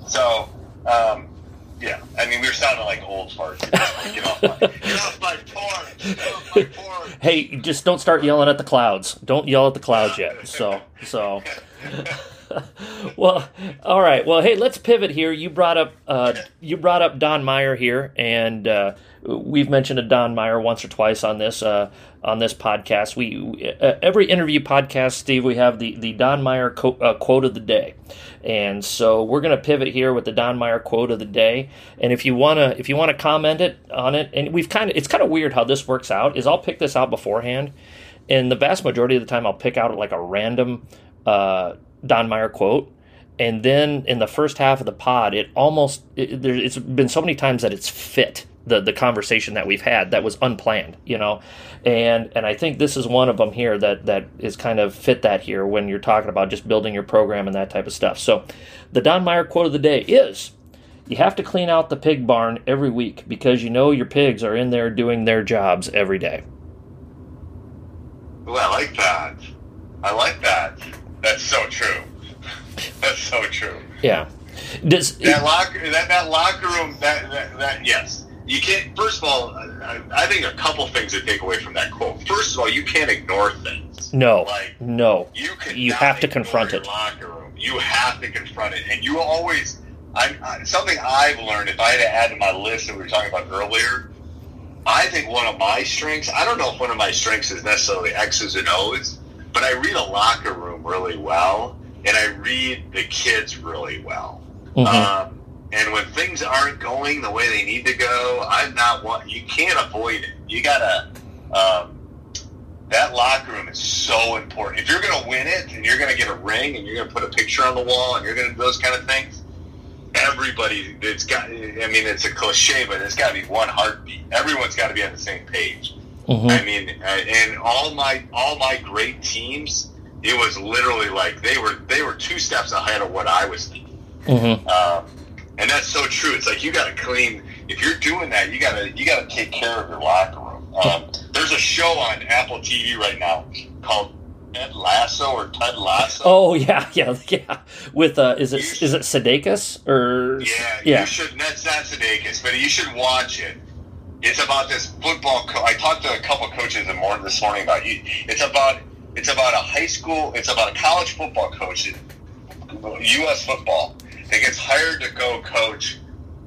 so." Um, yeah, I mean, we were sounding like old farts. Like, get off my, get off my porch! Get off my porch! Hey, just don't start yelling at the clouds. Don't yell at the clouds yet. So, so. well, all right. Well, hey, let's pivot here. You brought up uh, you brought up Don Meyer here, and uh, we've mentioned a Don Meyer once or twice on this uh, on this podcast. We uh, every interview podcast, Steve, we have the the Don Meyer co- uh, quote of the day, and so we're going to pivot here with the Don Meyer quote of the day. And if you wanna if you wanna comment it on it, and we've kind of it's kind of weird how this works out. Is I'll pick this out beforehand, and the vast majority of the time I'll pick out like a random. Uh, Don Meyer quote. And then in the first half of the pod, it almost it, there, it's been so many times that it's fit the the conversation that we've had that was unplanned, you know, and and I think this is one of them here that that is kind of fit that here when you're talking about just building your program and that type of stuff. So, the Don Meyer quote of the day is. You have to clean out the pig barn every week because you know your pigs are in there doing their jobs every day. Ooh, I like that. I like that. That's so true. That's so true. Yeah. Does That locker, that, that locker room, that, that, that, yes. You can't, first of all, I, I think a couple things to take away from that quote. First of all, you can't ignore things. no, Like, no. You can You have to confront it. Locker room. You have to confront it, and you always. I, I, something I've learned. If I had to add to my list that we were talking about earlier, I think one of my strengths. I don't know if one of my strengths is necessarily X's and O's, but I read a locker room really well, and I read the kids really well. Mhm. Um, and when things aren't going the way they need to go, I'm not one. You can't avoid it. You gotta. Um, that locker room is so important. If you're going to win it and you're going to get a ring and you're going to put a picture on the wall and you're going to do those kind of things, everybody, it's got, I mean, it's a cliche, but it's got to be one heartbeat. Everyone's got to be on the same page. Mhm. I mean, uh, and all my, all my great teams, it was literally like they were, they were two steps ahead of what I was thinking. Mhm. Um, and that's so true. It's like you got to clean. If you're doing that, you got to you got to take care of your locker room. Um, there's a show on Apple TV right now called Ted Lasso or Ted Lasso. Oh yeah, yeah, yeah. With uh, is it is it Sudeikis or yeah, yeah. You should. That's not Sudeikis, but you should watch it. It's about this football. Co- I talked to a couple coaches in morning this morning about you. It's about it's about a high school. It's about a college football coach, U.S. football, that gets hired to go coach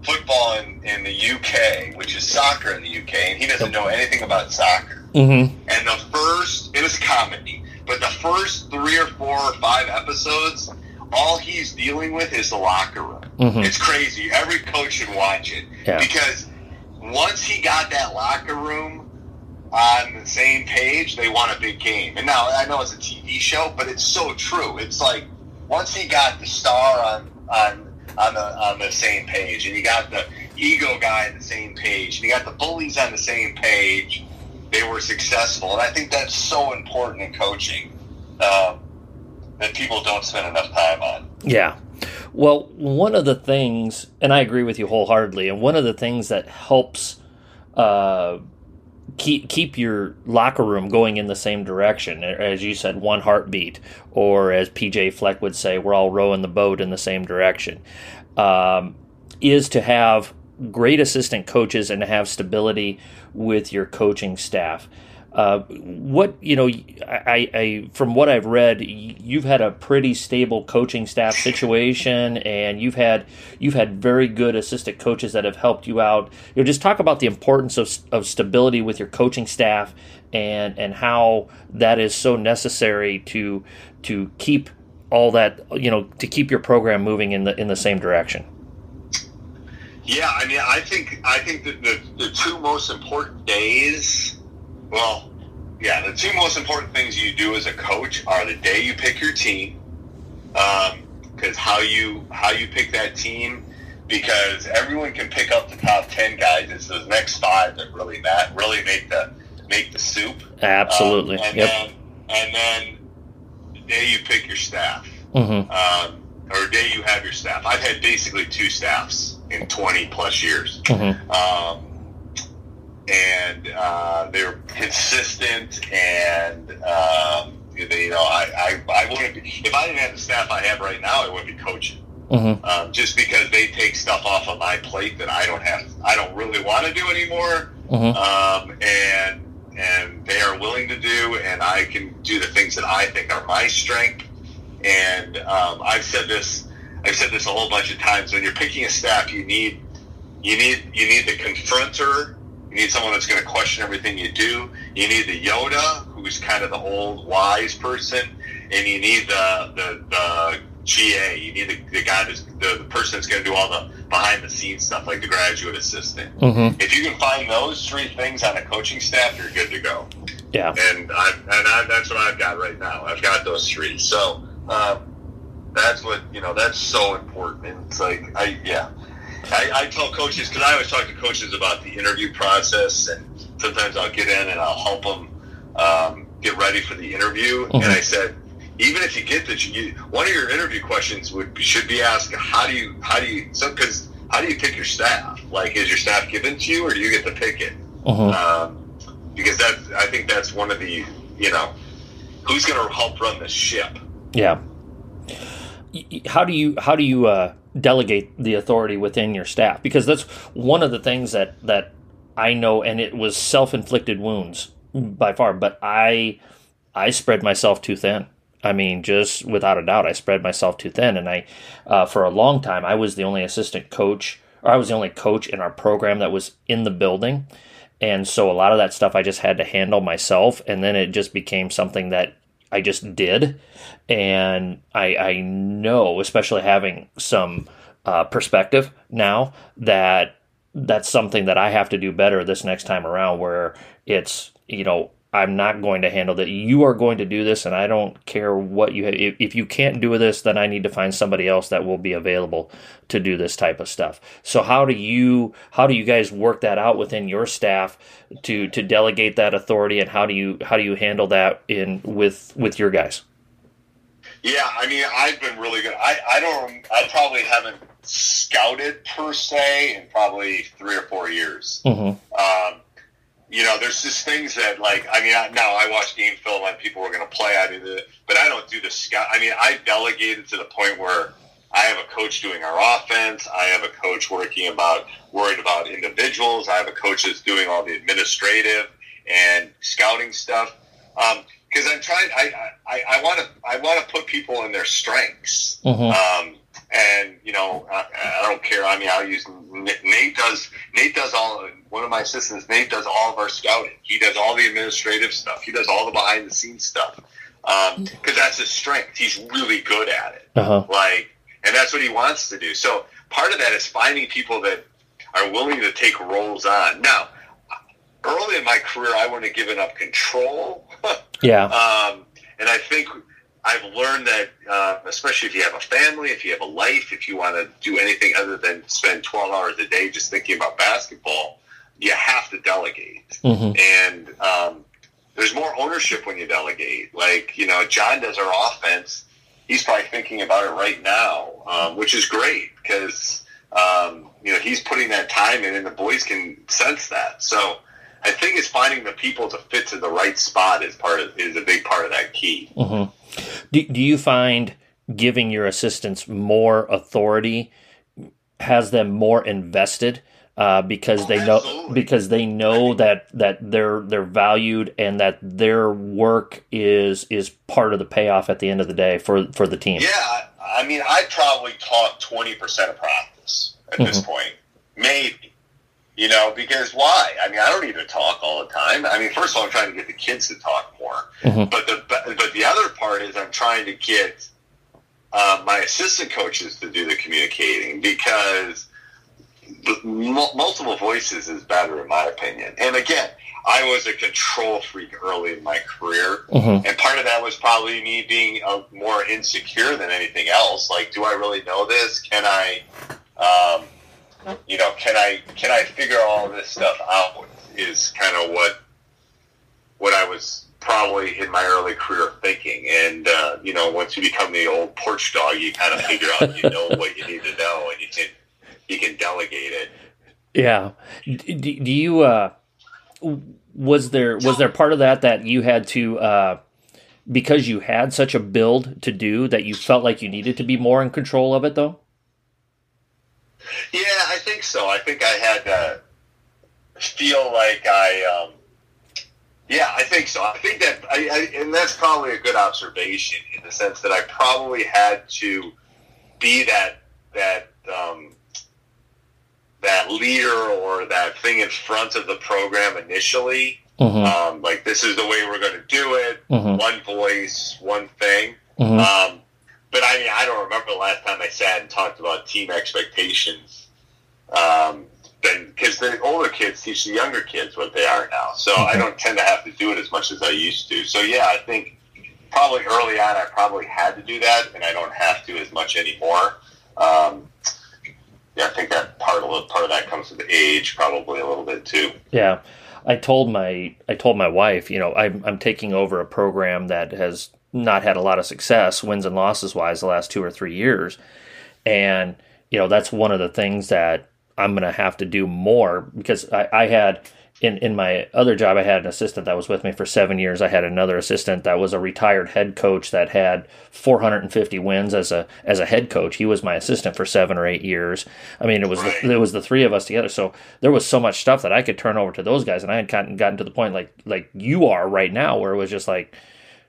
football in, in the UK, which is soccer in the UK, and he doesn't know anything about soccer. Mm-hmm. And the first, it was comedy, but the first three or four or five episodes, all he's dealing with is the locker room. Mm-hmm. It's crazy. Every coach should watch it Yeah. because once he got that locker room on the same page, they won a big game. And now I know it's a TV show, but it's so true. It's like once he got the star on on on the on the same page, and you got the ego guy on the same page, and you got the bullies on the same page, they were successful. And I think that's so important in coaching um, that people don't spend enough time on. Yeah. Well, one of the things, and I agree with you wholeheartedly, and one of the things that helps uh, keep keep your locker room going in the same direction, as you said, one heartbeat, or as PJ Fleck would say, we're all rowing the boat in the same direction, um, is to have great assistant coaches and to have stability with your coaching staff. Uh, what you know, I, I from what I've read, you've had a pretty stable coaching staff situation, and you've had you've had very good assistant coaches that have helped you out. You know, just talk about the importance of, of stability with your coaching staff, and and how that is so necessary to to keep all that you know to keep your program moving in the in the same direction. Yeah, I mean, I think I think that the, the two most important days, well, yeah, the two most important things you do as a coach are the day you pick your team, because how you how you pick that team, because everyone can pick up the top ten guys. It's those next five that really that really make the make the soup. Absolutely. Um, and yep. then and then the day you pick your staff hmm um, or day you have your staff. I've had basically two staffs in 20 plus years. hmm Um, and uh, they were consistent and, um, they, you know, I, I, I wouldn't be, if I didn't have the staff I have right now, I wouldn't be coaching. hmm Um, just because they take stuff off of my plate that I don't have, I don't really want to do anymore. hmm Um, and, and they are willing to do, and I can do the things that I think are my strength. And um, I've said this, I've said this a whole bunch of times. When you're picking a staff, you need, you need, you need the confronter. You need someone that's going to question everything you do. You need the Yoda, who's kind of the old wise person, and you need the the, the GA. You need the, the guy that's the, the person that's going to do all the behind the scenes stuff, like the graduate assistant. hmm If you can find those three things on a coaching staff, you're good to go. Yeah. And I and I, that's what I've got right now. I've got those three. So um, that's what you know. That's so important. And it's like I yeah. I, I tell coaches because I always talk to coaches about the interview process, and sometimes I'll get in and I'll help them um, get ready for the interview. Mhm. And I said, even if you get the you, one of your interview questions would should be asked, how do you how do you so because how do you pick your staff? Like, is your staff given to you, or do you get to pick it? hmm um, because that I think that's one of the you know who's going to help run the ship. Yeah. how do you how do you uh, delegate the authority within your staff? Because that's one of the things that that I know, and it was self inflicted wounds by far. But I I spread myself too thin. I mean, just without a doubt, I spread myself too thin, and I uh, for a long time I was the only assistant coach, or I was the only coach in our program that was in the building. And so a lot of that stuff I just had to handle myself, and then it just became something that I just did, and I, I know, especially having some uh, perspective now, that that's something that I have to do better this next time around. Where it's you know I'm not going to handle that. You are going to do this, and I don't care what you have. If, if, you can't do this, then I need to find somebody else that will be available to do this type of stuff. So how do you how do you guys work that out within your staff to to delegate that authority, and how do you how do you handle that in with with your guys? Yeah, I mean, I've been really good. I I don't. I probably haven't scouted per se in probably three or four years. Mm-hmm. Um, you know, there's just things that like I mean, I, now I watch game film and people are going to play. I do the, but I don't do the scout. I mean, I delegated to the point where I have a coach doing our offense. I have a coach working about worried about individuals. I have a coach that's doing all the administrative and scouting stuff. Because um, I'm trying, I I want to I want to put people in their strengths. Mm-hmm. Um, and you know, I, I, don't care. I mean, I'll use Nate does Nate does all one of my assistants. Nate does all of our scouting. He does all the administrative stuff. He does all the behind the scenes stuff because um, that's his strength. He's really good at it. Uh-huh. Like, and that's what he wants to do. So part of that is finding people that are willing to take roles on. Now, early in my career, I wouldn't have given up control. yeah. Um, and I think I've learned that, uh, especially if you have a family, if you have a life, if you want to do anything other than spend 12 hours a day just thinking about basketball, you have to delegate. Mm-hmm. And um, there's more ownership when you delegate. Like, you know, John does our offense. He's probably thinking about it right now, um, which is great because, um, you know, he's putting that time in and the boys can sense that. So I think it's finding the people to fit to the right spot is part of, is a big part of that key. Mm-hmm. Do, do you find giving your assistants more authority has them more invested uh, because oh, they know absolutely. because they know that that they're they're valued and that their work is is part of the payoff at the end of the day for for the team. Yeah, I mean, I probably taught twenty percent of practice at mm-hmm. this point, maybe. You know, because why? I mean, I don't need to talk all the time. I mean, first of all, I'm trying to get the kids to talk more. Mm-hmm. But the but the other part is I'm trying to get uh, my assistant coaches to do the communicating because multiple voices is better in my opinion. And again, I was a control freak early in my career, mm-hmm. and part of that was probably me being uh, more insecure than anything else. Like, do I really know this? Can I? Um, you know, can I can I figure all this stuff out? Is kind of what what I was probably in my early career thinking. And uh, you know, once you become the old porch dog, you kind of figure out you know what you need to know, and you can you can delegate it. Yeah. Do, do you? Uh, was there was there part of that that you had to? Uh, because you had such a build to do that you felt like you needed to be more in control of it though yeah, I think so. I think I had to feel like I, um, yeah, I think so. I think that, I, I, and that's probably a good observation in the sense that I probably had to be that that um, that leader or that thing in front of the program initially. Mm-hmm. Um, like this is the way we're going to do it. Mm-hmm. One voice, one thing. Mm-hmm. Um, but I mean, I don't remember the last time I sat and talked about team expectations. Um, because the older kids teach the younger kids what they are now, so I don't tend to have to do it as much as I used to. So yeah, I think probably early on I probably had to do that, and I don't have to as much anymore. Um, yeah, I think that part of part of that comes with age, probably a little bit too. Yeah, I told my I told my wife, you know, I'm I'm taking over a program that has not had a lot of success, wins and losses wise, the last two or three years. And, you know, that's one of the things that I'm going to have to do more because I, I had, in, in my other job, I had an assistant that was with me for seven years. I had another assistant that was a retired head coach that had 450 wins as a as a head coach. He was my assistant for seven or eight years. I mean, it was the, it was the three of us together. So there was so much stuff that I could turn over to those guys, and I had gotten gotten to the point like like you are right now, where it was just like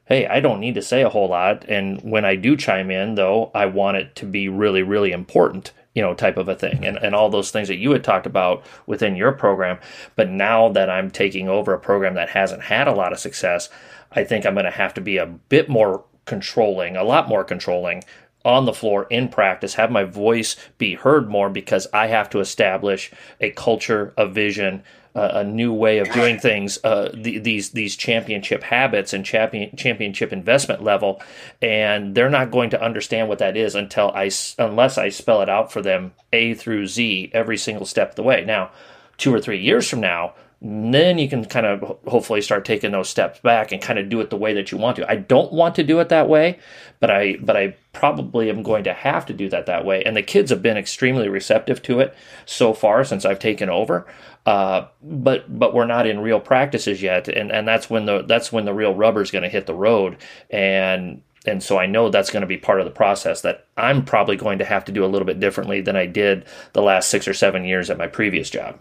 hey, I don't need to say a whole lot. And when I do chime in, though, I want it to be really, really important, you know, type of a thing. And, and all those things that you had talked about within your program. But now that I'm taking over a program that hasn't had a lot of success, I think I'm going to have to be a bit more controlling, a lot more controlling on the floor in practice, have my voice be heard more because I have to establish a culture, a vision, a new way of doing things, uh, the, these these championship habits and champion championship investment level, and they're not going to understand what that is until I unless I spell it out for them A through Z every single step of the way. Now, two or three years from now, then you can kind of hopefully start taking those steps back and kind of do it the way that you want to. I don't want to do it that way, but I but I probably am going to have to do that that way. And the kids have been extremely receptive to it so far since I've taken over. Uh, but but we're not in real practices yet, and and that's when the that's when the real rubber is going to hit the road and. And so I know that's going to be part of the process that I'm probably going to have to do a little bit differently than I did the last six or seven years at my previous job.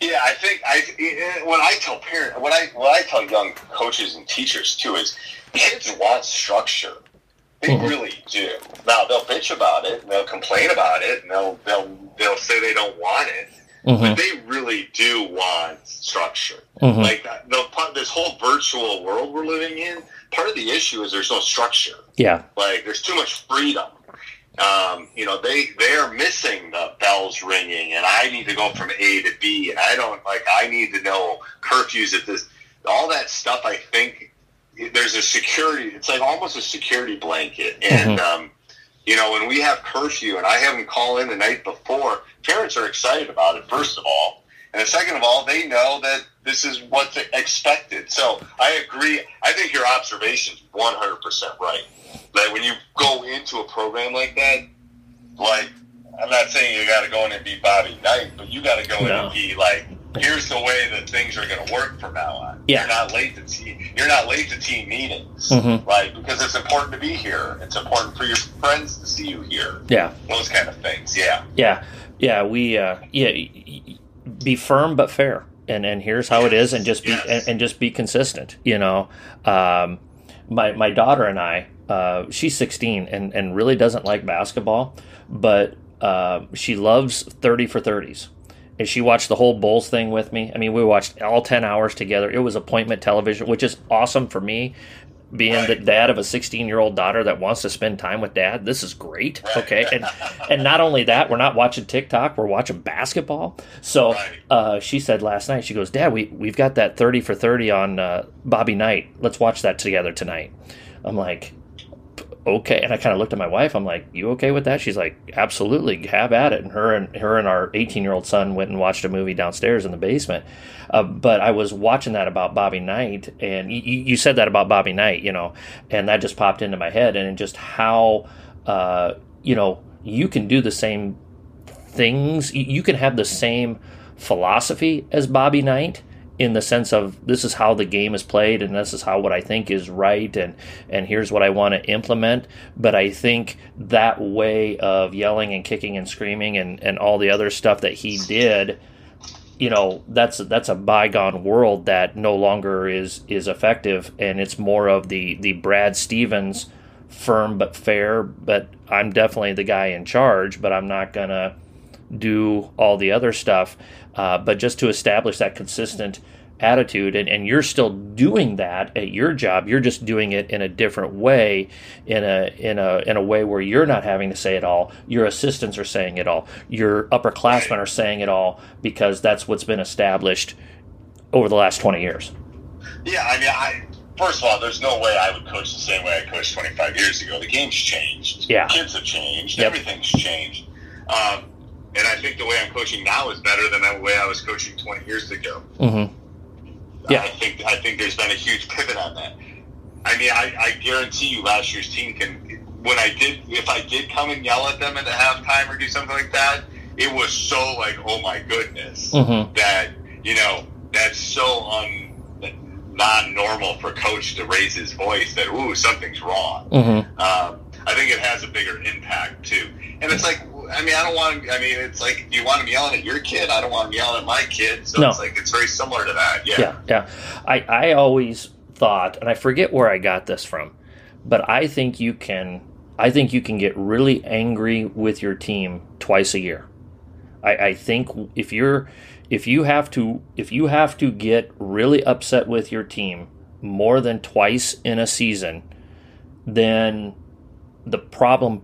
Yeah, I think I when I tell parent what I what I tell young coaches and teachers too is kids want structure. They Mhm. really do. Now they'll bitch about it, and they'll complain about it, and they'll they'll they'll say they don't want it, Mm-hmm. but they really do want structure. Mhm. Like that, the, this whole virtual world we're living in, part of the issue is there's no structure. Yeah. Like there's too much freedom. Um, you know, they they are missing the bells ringing, and I need to go from A to B, and I don't like. I need to know curfews at this. All that stuff. I think there's a security. It's like almost a security blanket, and um, you know, when we have curfew, and I have them call in the night before, parents are excited about it. First of all, and second of all, they know that this is what's expected. So I agree. I think your observation's 100% right. Like when you go into a program like that, like, I'm not saying you got to go in and be Bobby Knight, but you got to go in and be like, here's the way that things are going to work from now on. Yeah. You're not late to team. You're not late to team meetings, Mhm. like because it's important to be here. It's important for your friends to see you here. Yeah. Those kind of things. Yeah. Yeah. Yeah. We, uh, yeah, be firm but fair. And, and here's how it is, and just be Yes. and, and just be consistent. You know, um, my my daughter and I, uh, she's 16 and and really doesn't like basketball, but uh, she loves 30 for 30s. And she watched the whole Bulls thing with me. I mean, we watched all 10 hours together. It was appointment television, which is awesome for me being the dad of a 16 year old daughter that wants to spend time with dad this is great Right. okay and and not only that we're not watching tiktok we're watching basketball so Right. uh, she said last night she goes dad we, we've got that 30 for 30 on uh, bobby knight let's watch that together tonight i'm like okay? And i kind of looked at my wife i'm like you okay with that? She's like absolutely have at it. And her and her and our 18 year old son went and watched a movie downstairs in the basement. Uh, but i was watching that about bobby knight and you, you said that about bobby knight you know and that just popped into my head and just how uh, you know you can do the same things you- you can have the same philosophy as bobby knight in the sense of this is how the game is played and this is how what I think is right and and here's what I want to implement. But I think that way of yelling and kicking and screaming and and all the other stuff that he did you know that's that's a bygone world that no longer is is effective. And it's more of the the Brad Stevens firm but fair but I'm definitely the guy in charge but I'm not going to do all the other stuff, uh, but just to establish that consistent attitude and, and you're still doing that at your job you're just doing it in a different way in a in a in a way where you're not having to say it all your assistants are saying it all your upperclassmen are saying it all because that's what's been established over the last 20 years Yeah, I mean, I first of all, there's no way I would coach the same way I coached 25 years ago. The game's changed. Yeah. kids have changed. Yep. Everything's changed. Um, and I think the way I'm coaching now is better than the way I was coaching 20 years ago. mm-hmm. Yeah. I think I think there's been a huge pivot on that. I mean, I, I guarantee you, last year's team can. When I did, if I did come and yell at them at the halftime or do something like that, it was so like, oh my goodness, Mm-hmm. that you know that's so un non-normal for coach to raise his voice that ooh something's wrong. Mm-hmm. Um, I think it has a bigger impact too. And it's like I mean I don't want I mean it's like you want him yelling at your kid? I don't want him yelling at my kid. So No. it's like it's very similar to that. Yeah. Yeah, yeah. I, I always thought, and I forget where I got this from, but I think you can I think you can get really angry with your team twice a year. I, I think if you're if you have to if you have to get really upset with your team more than twice in a season, then the problem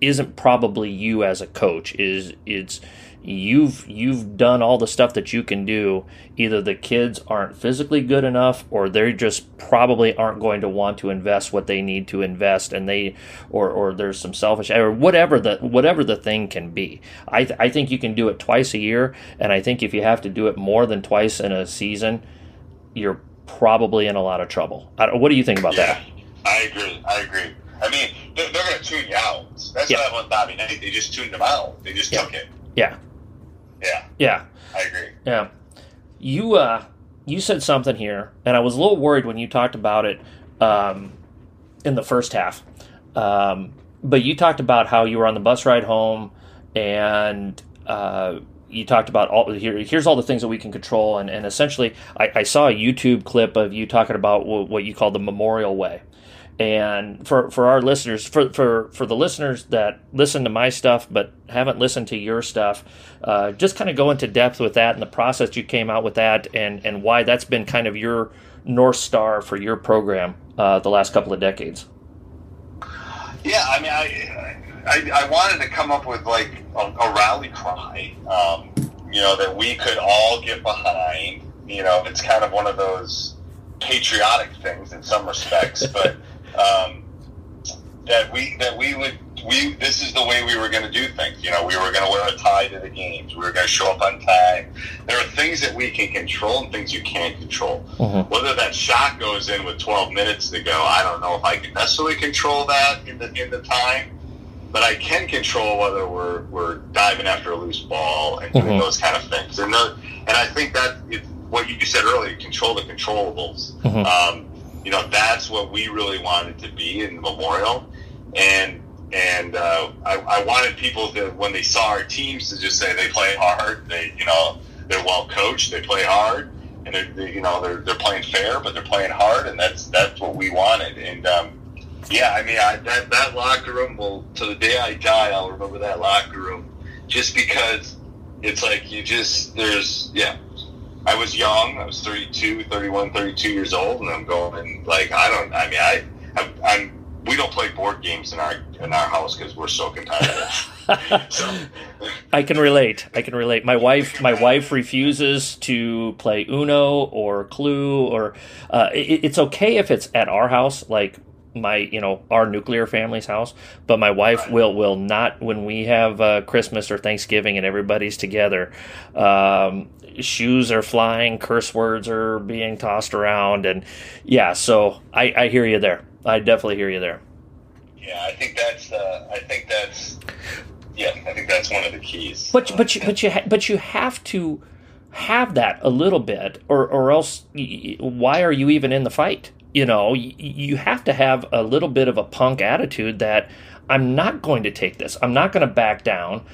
isn't probably you as a coach is it's you've you've done all the stuff that you can do either the kids aren't physically good enough or they just probably aren't going to want to invest what they need to invest and they or or there's some selfish or whatever the whatever the thing can be i th- i think you can do it twice a year and i think if you have to do it more than twice in a season you're probably in a lot of trouble what do you think about that I agree. I agree. I mean, they're, they're going to tune you out. That's Yeah. what happened with Bobby Knight. They just tuned him out. They just Yeah. took it. yeah Yeah, yeah I agree. Yeah, you uh, you said something here, and I was a little worried when you talked about it um, in the first half. Um, but you talked about how you were on the bus ride home, and uh, you talked about all here. Here's all the things that we can control, and, and essentially, I, I saw a YouTube clip of you talking about what you call the Memorial Way. And for, for our listeners, for, for, for the listeners that listen to my stuff but haven't listened to your stuff, uh, just kind of go into depth with that and the process you came out with that and, and why that's been kind of your North Star for your program uh, the last couple of decades. Yeah, I mean, I, I, I wanted to come up with like a, a rally cry, um, you know, that we could all get behind. You know, it's kind of one of those patriotic things in some respects, but um, that we that we would we this is the way we were going to do things. You know, we were going to wear a tie to the games. We were going to show up on time. There are things that we can control and things you can't control. Mhm. Whether that shot goes in with 12 minutes to go, I don't know if I can necessarily control that in the in the time. But I can control whether we're we're diving after a loose ball and doing Mhm. those kind of things. And the, and I think that what you said earlier, control the controllables. Mhm. Um, you know, that's what we really wanted to be in the memorial. And and uh, I, I wanted people to, when they saw our teams, to just say they play hard. They, you know, they're well coached. They play hard, and they're, they, you know, they're they're playing fair, but they're playing hard, and that's that's what we wanted. And um, yeah, I mean, I, that that locker room will, to the day I die, I'll remember that locker room, just because it's like you just there's yeah. I was young. I was 32, 31, 32 years old, and I'm going like I don't. I mean, I, I'm, I'm we don't play board games in our in our house because we're so competitive. so I can relate. I can relate. My wife, my wife refuses to play Uno or Clue, or uh, it, it's okay if it's at our house, like my, you know, our nuclear family's house. But my wife Right. will will not when we have uh, Christmas or Thanksgiving and everybody's together. Um, shoes are flying, curse words are being tossed around, and yeah. So I, I hear you there. I definitely hear you there. yeah, I think that's uh, I think that's yeah, I think that's one of the keys. But but you, but you ha- but you have to have that a little bit, or or else why are you even in the fight? You know, you have to have a little bit of a punk attitude that I'm not going to take this. I'm not going to back down.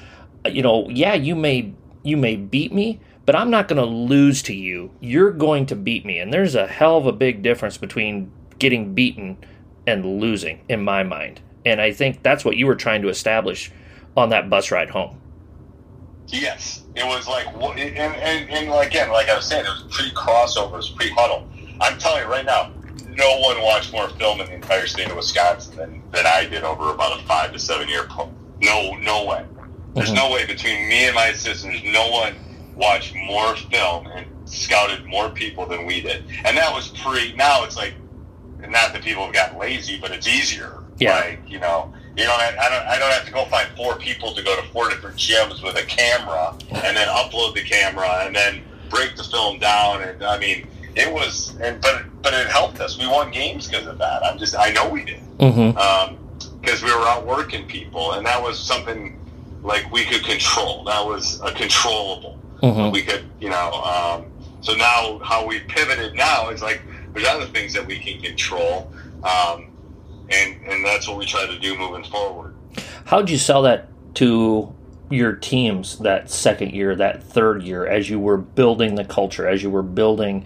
Uh, You know, yeah, you may you may beat me, but I'm not going to lose to you. You're going to beat me, and there's a hell of a big difference between getting beaten and losing in my mind. And I think that's what you were trying to establish on that bus ride home. Yes, it was like, and, and, and again, like I was saying, it was pre Krossover, it was pre Hudl. I'm telling you right now, no one watched more film in the entire state of Wisconsin than, than I did over about a five to seven year. Pro- no, no way. There's Mhm. no way between me and my assistants. No one watched more film and scouted more people than we did, and that was pre. Now it's like, not that people have gotten lazy, but it's easier. Yeah. Like you know, you know, I, I don't, I don't have to go find four people to go to four different gyms with a camera and then upload the camera and then break the film down. And I mean, it was, and but but it helped us. We won games because of that. I'm just, I know we did Mm-hmm. because we were out working people, and that was something like we could control. That was a controllable. Mm-hmm. We could, you know. Um, So now, how we pivoted now is like there's other things that we can control, um, and and that's what we try to do moving forward. How'd you sell that to your teams that second year, that third year, as you were building the culture, as you were building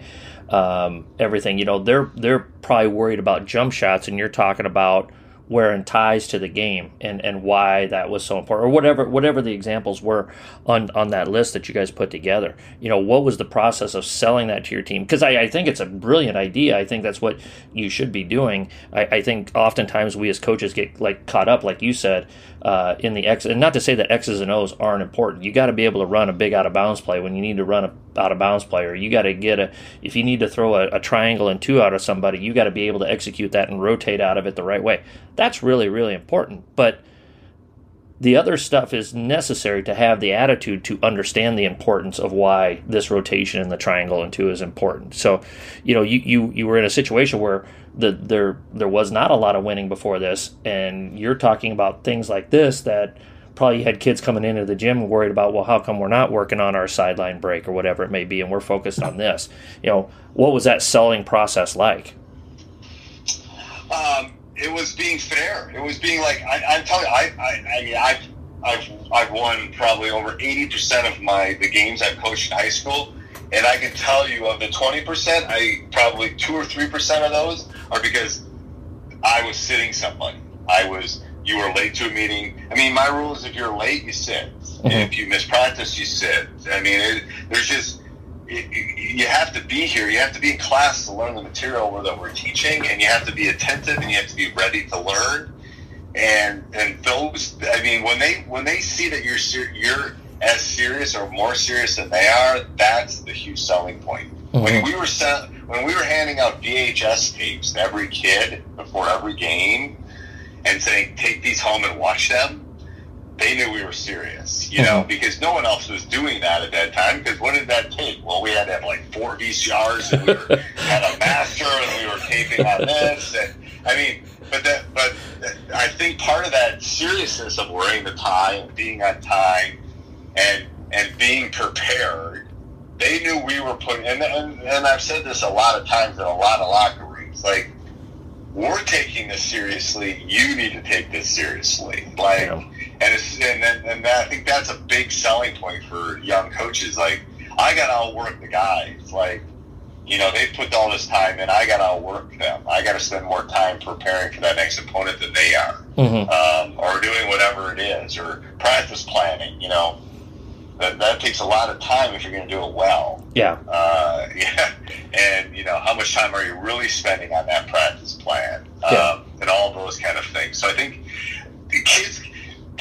um, everything? You know, they're they're probably worried about jump shots, and you're talking about wearing ties to the game and, and why that was so important or whatever whatever the examples were on, on that list that you guys put together. You know what was the process of selling that to your team? Because I, I think it's a brilliant idea. I think that's what you should be doing. I, I think oftentimes we as coaches get like caught up like you said uh, in the X and not to say that X's and O's aren't important you got to be able to run a big out of bounds play when you need to run a out of bounds play, or you got to get a if you need to throw a, a triangle and two out of somebody you got to be able to execute that and rotate out of it the right way that's really, really important. But the other stuff is necessary to have the attitude to understand the importance of why this rotation in the triangle and two is important. So, you know, you, you, you were in a situation where the there there was not a lot of winning before this, and you're talking about things like this that probably had kids coming into the gym worried about, well, how come we're not working on our sideline break or whatever it may be, and we're focused on this. You know, what was that selling process like? Um, it was being fair. It was being like I, I'm telling you, I, I, I mean, I've, I've, I've won probably over eighty percent of my the games I've coached in high school, and I can tell you of the twenty percent, I probably two or three percent of those are because I was sitting somebody. I was you were late to a meeting. I mean, my rule is if you're late, you sit. Mm-hmm. if you miss practice, you sit. I mean, it, there's just you have to be here. You have to be in class to learn the material that we're teaching, and you have to be attentive, and you have to be ready to learn. And and those, I mean, when they when they see that you're ser- you're as serious or more serious than they are, that's the huge selling point. Mm-hmm. When we were sent, when we were handing out VHS tapes to every kid before every game, and saying, "Take these home and watch them." They knew we were serious, you know, mm-hmm. because no one else was doing that at that time. Because what did that take? Well, we had to have like four VCRs, and we were, had a master, and we were taping on this, and I mean, but that, but I think part of that seriousness of wearing the tie and being on time, and and being prepared, they knew we were putting. And and, and I've said this a lot of times in a lot of locker rooms, like we're taking this seriously. You need to take this seriously. Like, yeah. And it's and and I think that's a big selling point for young coaches. Like, I got to outwork the guys. Like, you know, they put all this time in. I got to outwork them. I got to spend more time preparing for that next opponent than they are, mm-hmm. um, or doing whatever it is, or practice planning. You know, that, that takes a lot of time if you're going to do it well. Yeah. Uh, yeah. And, you know, how much time are you really spending on that practice plan? Yeah. Um, and all those kind of things. So I think the kids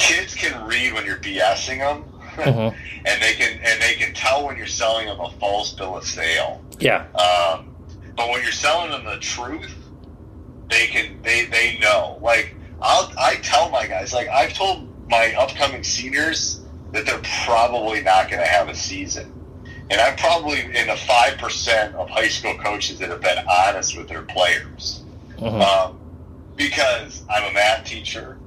kids can read when you're BSing them. Mm-hmm. and they can and they can tell when you're selling them a false bill of sale. Yeah. Um, but when you're selling them the truth, they can they they know. Like I'll I tell my guys like I've told my upcoming seniors that they're probably not going to have a season. And I'm probably in the 5% of high school coaches that have been honest with their players. Mm-hmm. Um, because I'm a math teacher.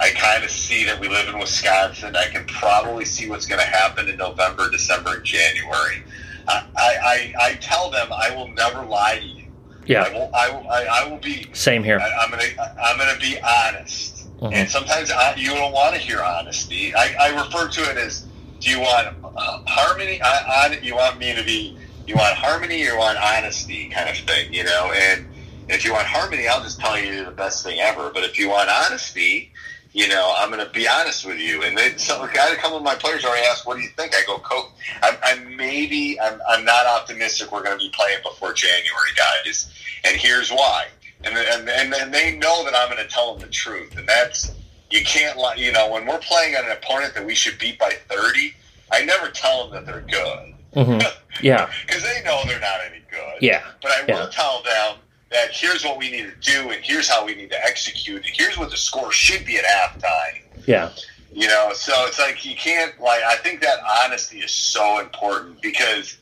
I kind of see that we live in Wisconsin. I can probably see what's going to happen in November, December, and January. I, I, I tell them I will never lie to you. Yeah. I will, I will, I, will be. Same here. I, am going to, I'm going to be honest. Mm-hmm. And sometimes I, you don't want to hear honesty. I, I refer to it as, do you want uh, harmony? I, I, you want me to be, you want harmony or you want honesty kind of thing, you know? And if you want harmony, I'll just tell you the best thing ever. But if you want honesty, you know, I'm going to be honest with you. And then so a guy, a couple of my players already asked, "What do you think?" I go, "Coach, I'm, I'm maybe, I'm, I'm not optimistic. We're going to be playing before January, guys, and here's why and and and, and they know that I'm going to tell them the truth, and that's you can't lie. You know, when we're playing on an opponent that we should beat by 30, I never tell them that they're good. Mm-hmm. Yeah, because they know they're not any good. Yeah, but I yeah. will tell them that here's what we need to do, and here's how we need to execute, and here's what the score should be at halftime. Yeah. You know, so it's like you can't like. I think that honesty is so important because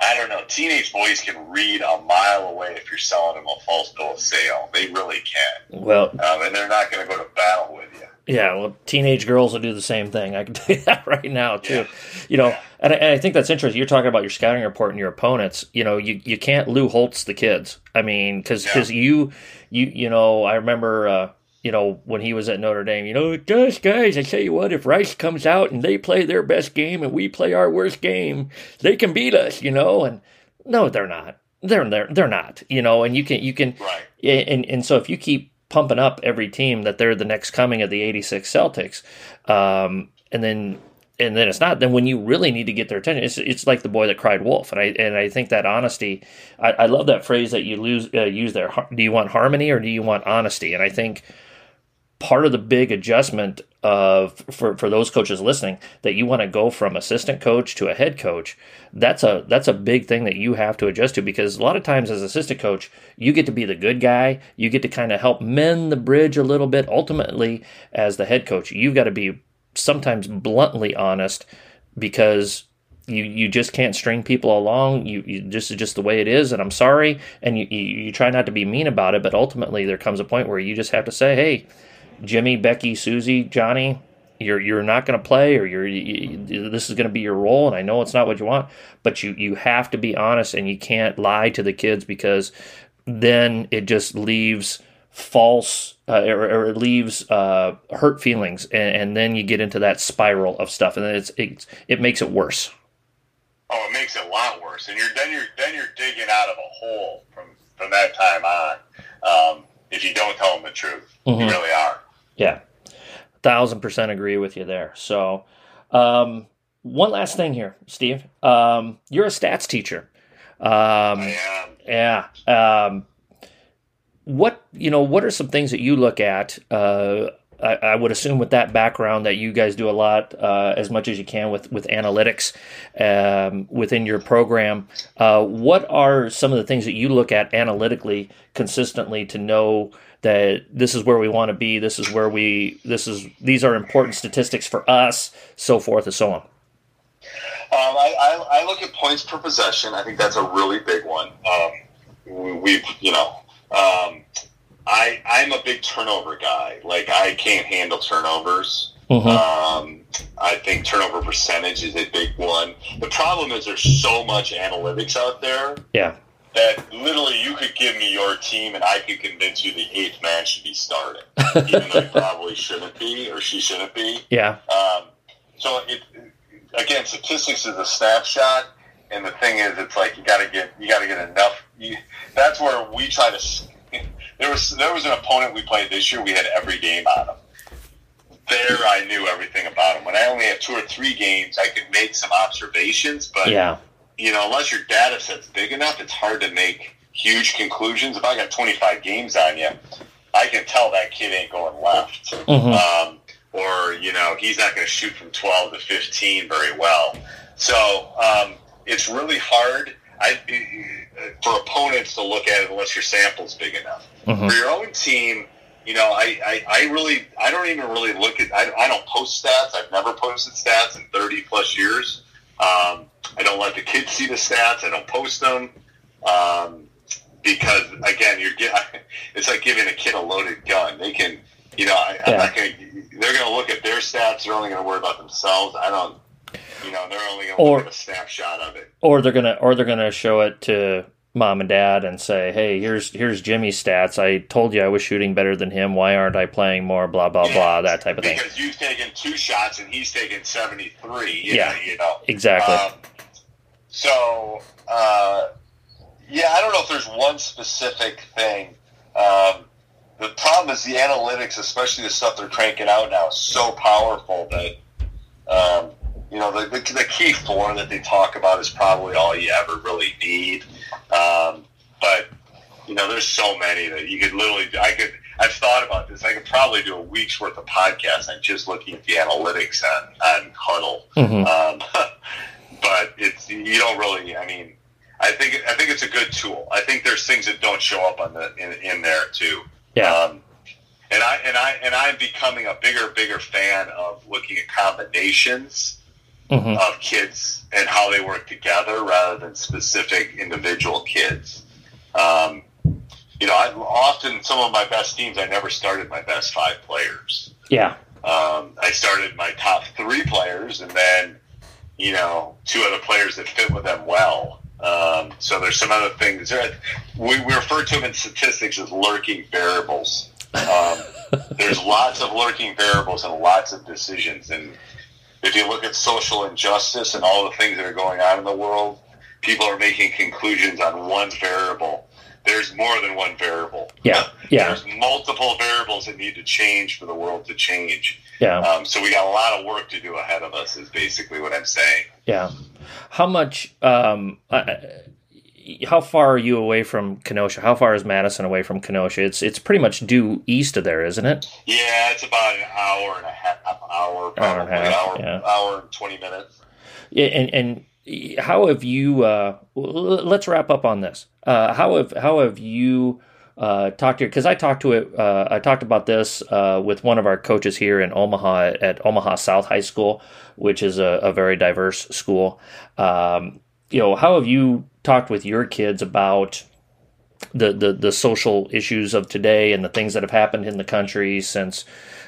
I don't know. Teenage boys can read a mile away if you're selling them a false bill of sale. They really can. Well, um, and they're not going to go to battle with you. Yeah, well, teenage girls will do the same thing. I can tell you that right now too. You know, and I, and I think that's interesting. You're talking about your scouting report and your opponents. You know, you, you can't Lou Holtz the kids. I mean, because Yeah. you you you know, I remember. Uh, you know, when he was at Notre Dame, you know, guys, guys, I tell you what, if Rice comes out and they play their best game and we play our worst game, they can beat us, you know. And no, they're not. They're they're they're not. You know, and you can you can Right. and and so if you keep pumping up every team that they're the next coming of the 86 Celtics. Um, and then and then it's not then when you really need to get their attention it's, it's like the boy that cried wolf. And I and I think that honesty I, I love that phrase that you lose uh, use there. Do you want harmony or do you want honesty? And I think part of the big adjustment of for, for those coaches listening that you want to go from assistant coach to a head coach that's a that's a big thing that you have to adjust to because a lot of times as assistant coach you get to be the good guy you get to kind of help mend the bridge a little bit. Ultimately as the head coach you've got to be sometimes bluntly honest because you you just can't string people along. You, you this is just the way it is and i'm sorry and you, you you try not to be mean about it but ultimately there comes a point where you just have to say hey Jimmy, Becky, Susie, Johnny, you're you're not going to play, or you're you, this is going to be your role, and I know it's not what you want, but you you have to be honest, and you can't lie to the kids because then it just leaves false uh, or, or it leaves uh, hurt feelings, and, and then you get into that spiral of stuff, and it's, it's it makes it worse. Oh, it makes it a lot worse, and you're then you're then you're digging out of a hole from from that time on. Um, if you don't tell them the truth, Mhm. you really are. Yeah, thousand percent agree with you there. So, um, one last thing here, Steve. Um, you're a stats teacher. Um. Yeah. Um, what you know? What are some things that you look at? Uh, I, I would assume with that background that you guys do a lot, uh, as much as you can with with analytics um, within your program. Uh, what are some of the things that you look at analytically consistently to know that this is where we want to be? This is where we. This is these are important statistics for us, so forth and so on. Um, I, I, I look at points per possession. I think that's a really big one. Um, we- we've, you know, um, I, I'm a big turnover guy. Like, I can't handle turnovers. Mhm. Um, I think turnover percentage is a big one. The problem is there's so much analytics out there Yeah. That literally you could give me your team and I could convince you the eighth man should be starting, even though he probably shouldn't be or she shouldn't be. Yeah. Um, so it again, statistics is a snapshot, and the thing is, it's like you got to get you got to get enough. You, that's where we try to. There was there was an opponent we played this year. We had every game on them. There, I knew everything about them. When I only had two or three games, I could make some observations, but Yeah. You know, unless your data set's big enough, it's hard to make huge conclusions. If I got 25 games on you, I can tell that kid ain't going left. Mhm. Um, or, you know, he's not going to shoot from 12 to 15 very well. So um, it's really hard I, for opponents to look at it unless your sample's big enough. Mhm. For your own team, you know, I, I, I really, I don't even really look at, I, I don't post stats. I've never posted stats in 30 plus years. Um, I don't let the kids see the stats. I don't post them. Um, because again, you're get, it's like giving a kid a loaded gun. They can, you know, I, I'm Yeah. not going to, they're going to look at their stats. They're only going to worry about themselves. I don't, you know, they're only going to look at a snapshot of it. or they're gonna or they're gonna show it to mom and dad and say, "Hey, here's here's Jimmy's stats. I told you I was shooting better than him. Why aren't I playing more? Blah blah blah. That type of thing." Because you've taken two shots and he's taken 73. You Yeah. Know, you know. Exactly. Um, so, uh, yeah, I don't know if there's one specific thing. Um, the problem is the analytics, especially the stuff they're cranking out now, is so powerful that, um, you know, the, the, the key four that they talk about is probably all you ever really need. Um, but, you know, there's so many that you could literally, I could, I've thought about this. I could probably do a week's worth of podcasts on just looking at the analytics on, on Hudl. Mhm. Um, but it's you don't really. I mean, I think I think it's a good tool. I think there's things that don't show up on the in, in there too. Yeah. Um, and I and I and I'm becoming a bigger bigger fan of looking at combinations Mhm. of kids and how they work together rather than specific individual kids. Um, you know, I often some of my best teams I never started my best five players. Yeah. Um, I started my top three players, and then you know two other players that fit with them well. Um, so there's some other things. We, we refer to them in statistics as lurking variables. Um, there's lots of lurking variables and lots of decisions. And if you look at social injustice and all the things that are going on in the world, people are making conclusions on one variable. There's more than one variable. Yeah, yeah. There's multiple variables that need to change for the world to change. Yeah. Um, so we got a lot of work to do ahead of us. Is basically what I'm saying. Yeah. How much? Um, uh, how far are you away from Kenosha? How far is Madison away from Kenosha? It's it's pretty much due east of there, isn't it? Yeah, it's about an hour and a half, hour, probably hour and a half, hour, yeah. hour and twenty minutes. Yeah, and and how have you? Uh, let's wrap up on this. Uh, how have how have you? Uh, talked to because I talked to it. Uh, I talked about this uh, with one of our coaches here in Omaha at Omaha South High School, which is a, a very diverse school. Um, you know, how have you talked with your kids about the, the, the social issues of today and the things that have happened in the country since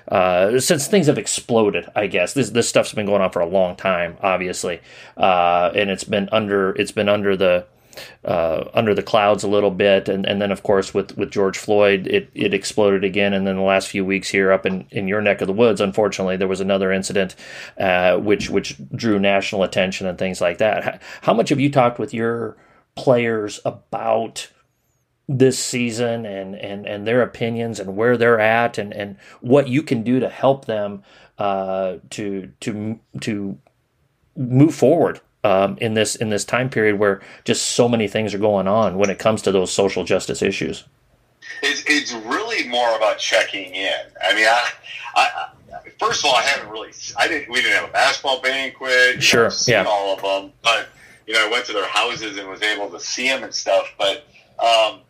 uh, since things have exploded, I guess this this stuff's been going on for a long time, obviously, uh, and it's been under it's been under the uh, under the clouds a little bit, and, and then of course with, with George Floyd, it, it exploded again, and then the last few weeks here up in, in your neck of the woods, unfortunately, there was another incident uh, which which drew national attention and things like that. How, how much have you talked with your players about? This season and, and, and their opinions and where they're at and, and what you can do to help them uh, to to to move forward um, in this in this time period where just so many things are going on when it comes to those social justice issues. It's, it's really more about checking in. I mean, I, I, first of all, I haven't really, I didn't, we didn't have a basketball banquet. Sure, yeah, all of them, but you know, I went to their houses and was able to see them and stuff. But um,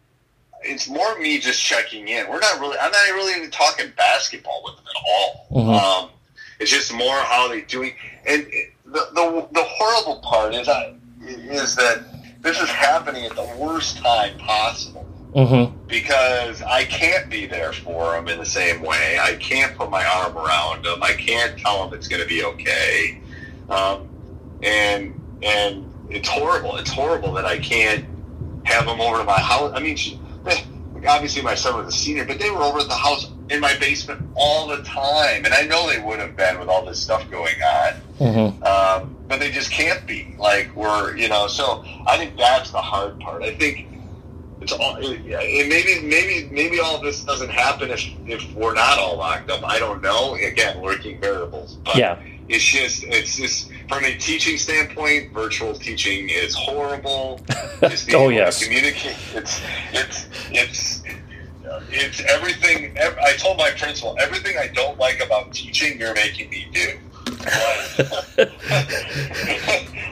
it's more me just checking in. We're not really, I'm not really even talking basketball with them at all. Mm-hmm. Um, it's just more how they're doing. And the, the, the horrible part is, I, is that this is happening at the worst time possible. Mm-hmm. Because I can't be there for them in the same way. I can't put my arm around them. I can't tell them it's going to be okay. Um, and and it's horrible. It's horrible that I can't have them over to my house. I mean, she, obviously my son was a senior, but they were over at the house in my basement all the time, and I know they would have been with all this stuff going on. Mm-hmm. Um, but they just can't be. Like we're, you know. So I think that's the hard part. I think it's all. It, maybe, maybe, maybe all this doesn't happen if if we're not all locked up. I don't know. Again, lurking variables. But yeah. It's just, it's just from a teaching standpoint, virtual teaching is horrible. oh yes. Communicate. It's, it's, it's it's everything. I told my principal everything I don't like about teaching. You're making me do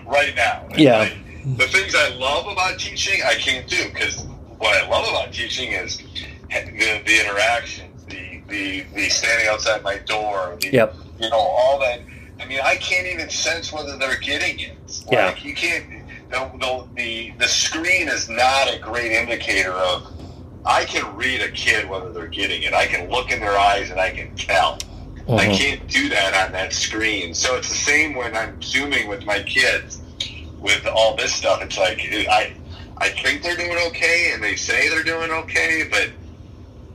right now. Yeah. Like, the things I love about teaching, I can't do because what I love about teaching is the, the interactions, the, the the standing outside my door, the, yep. you know, all that. I mean, I can't even sense whether they're getting it. Like, yeah. you can't. The, the, the, the screen is not a great indicator of I can read a kid whether they're getting it. I can look in their eyes and I can tell. Mm-hmm. I can't do that on that screen. So it's the same when I'm zooming with my kids with all this stuff. It's like I I think they're doing okay and they say they're doing okay, but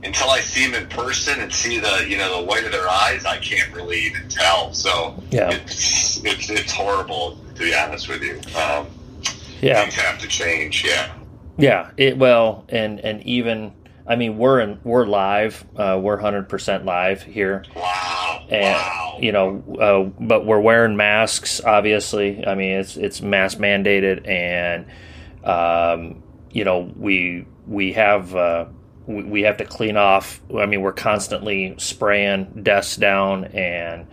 until I see them in person and see the you know the white of their eyes, I can't really even tell. So yeah. it's it's it's horrible to be honest with you. Um, yeah, things have to change. Yeah. Yeah, it well, and and even I mean we're in we're live, uh, we're hundred percent live here. Wow! And wow. you know, uh, but we're wearing masks. Obviously, I mean it's it's mask mandated, and um, you know we we have. Uh, we have to clean off. I mean, we're constantly spraying desks down and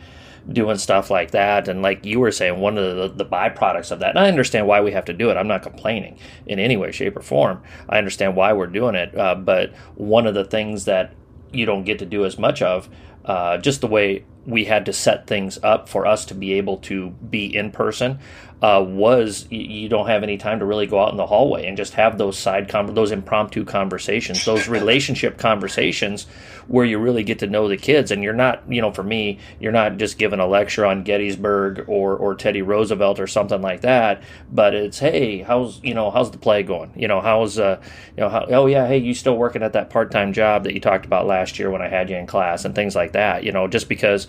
doing stuff like that. And like you were saying, one of the, the byproducts of that, and I understand why we have to do it. I'm not complaining in any way, shape, or form. I understand why we're doing it. Uh, but one of the things that you don't get to do as much of, uh, just the way we had to set things up for us to be able to be in person. Uh, was you, you don't have any time to really go out in the hallway and just have those side com- those impromptu conversations, those relationship conversations where you really get to know the kids. And you're not, you know, for me, you're not just giving a lecture on Gettysburg or or Teddy Roosevelt or something like that, but it's hey, how's you know how's the play going? You know, how's uh, you know, how, oh yeah, hey, you still working at that part time job that you talked about last year when I had you in class and things like that. You know, just because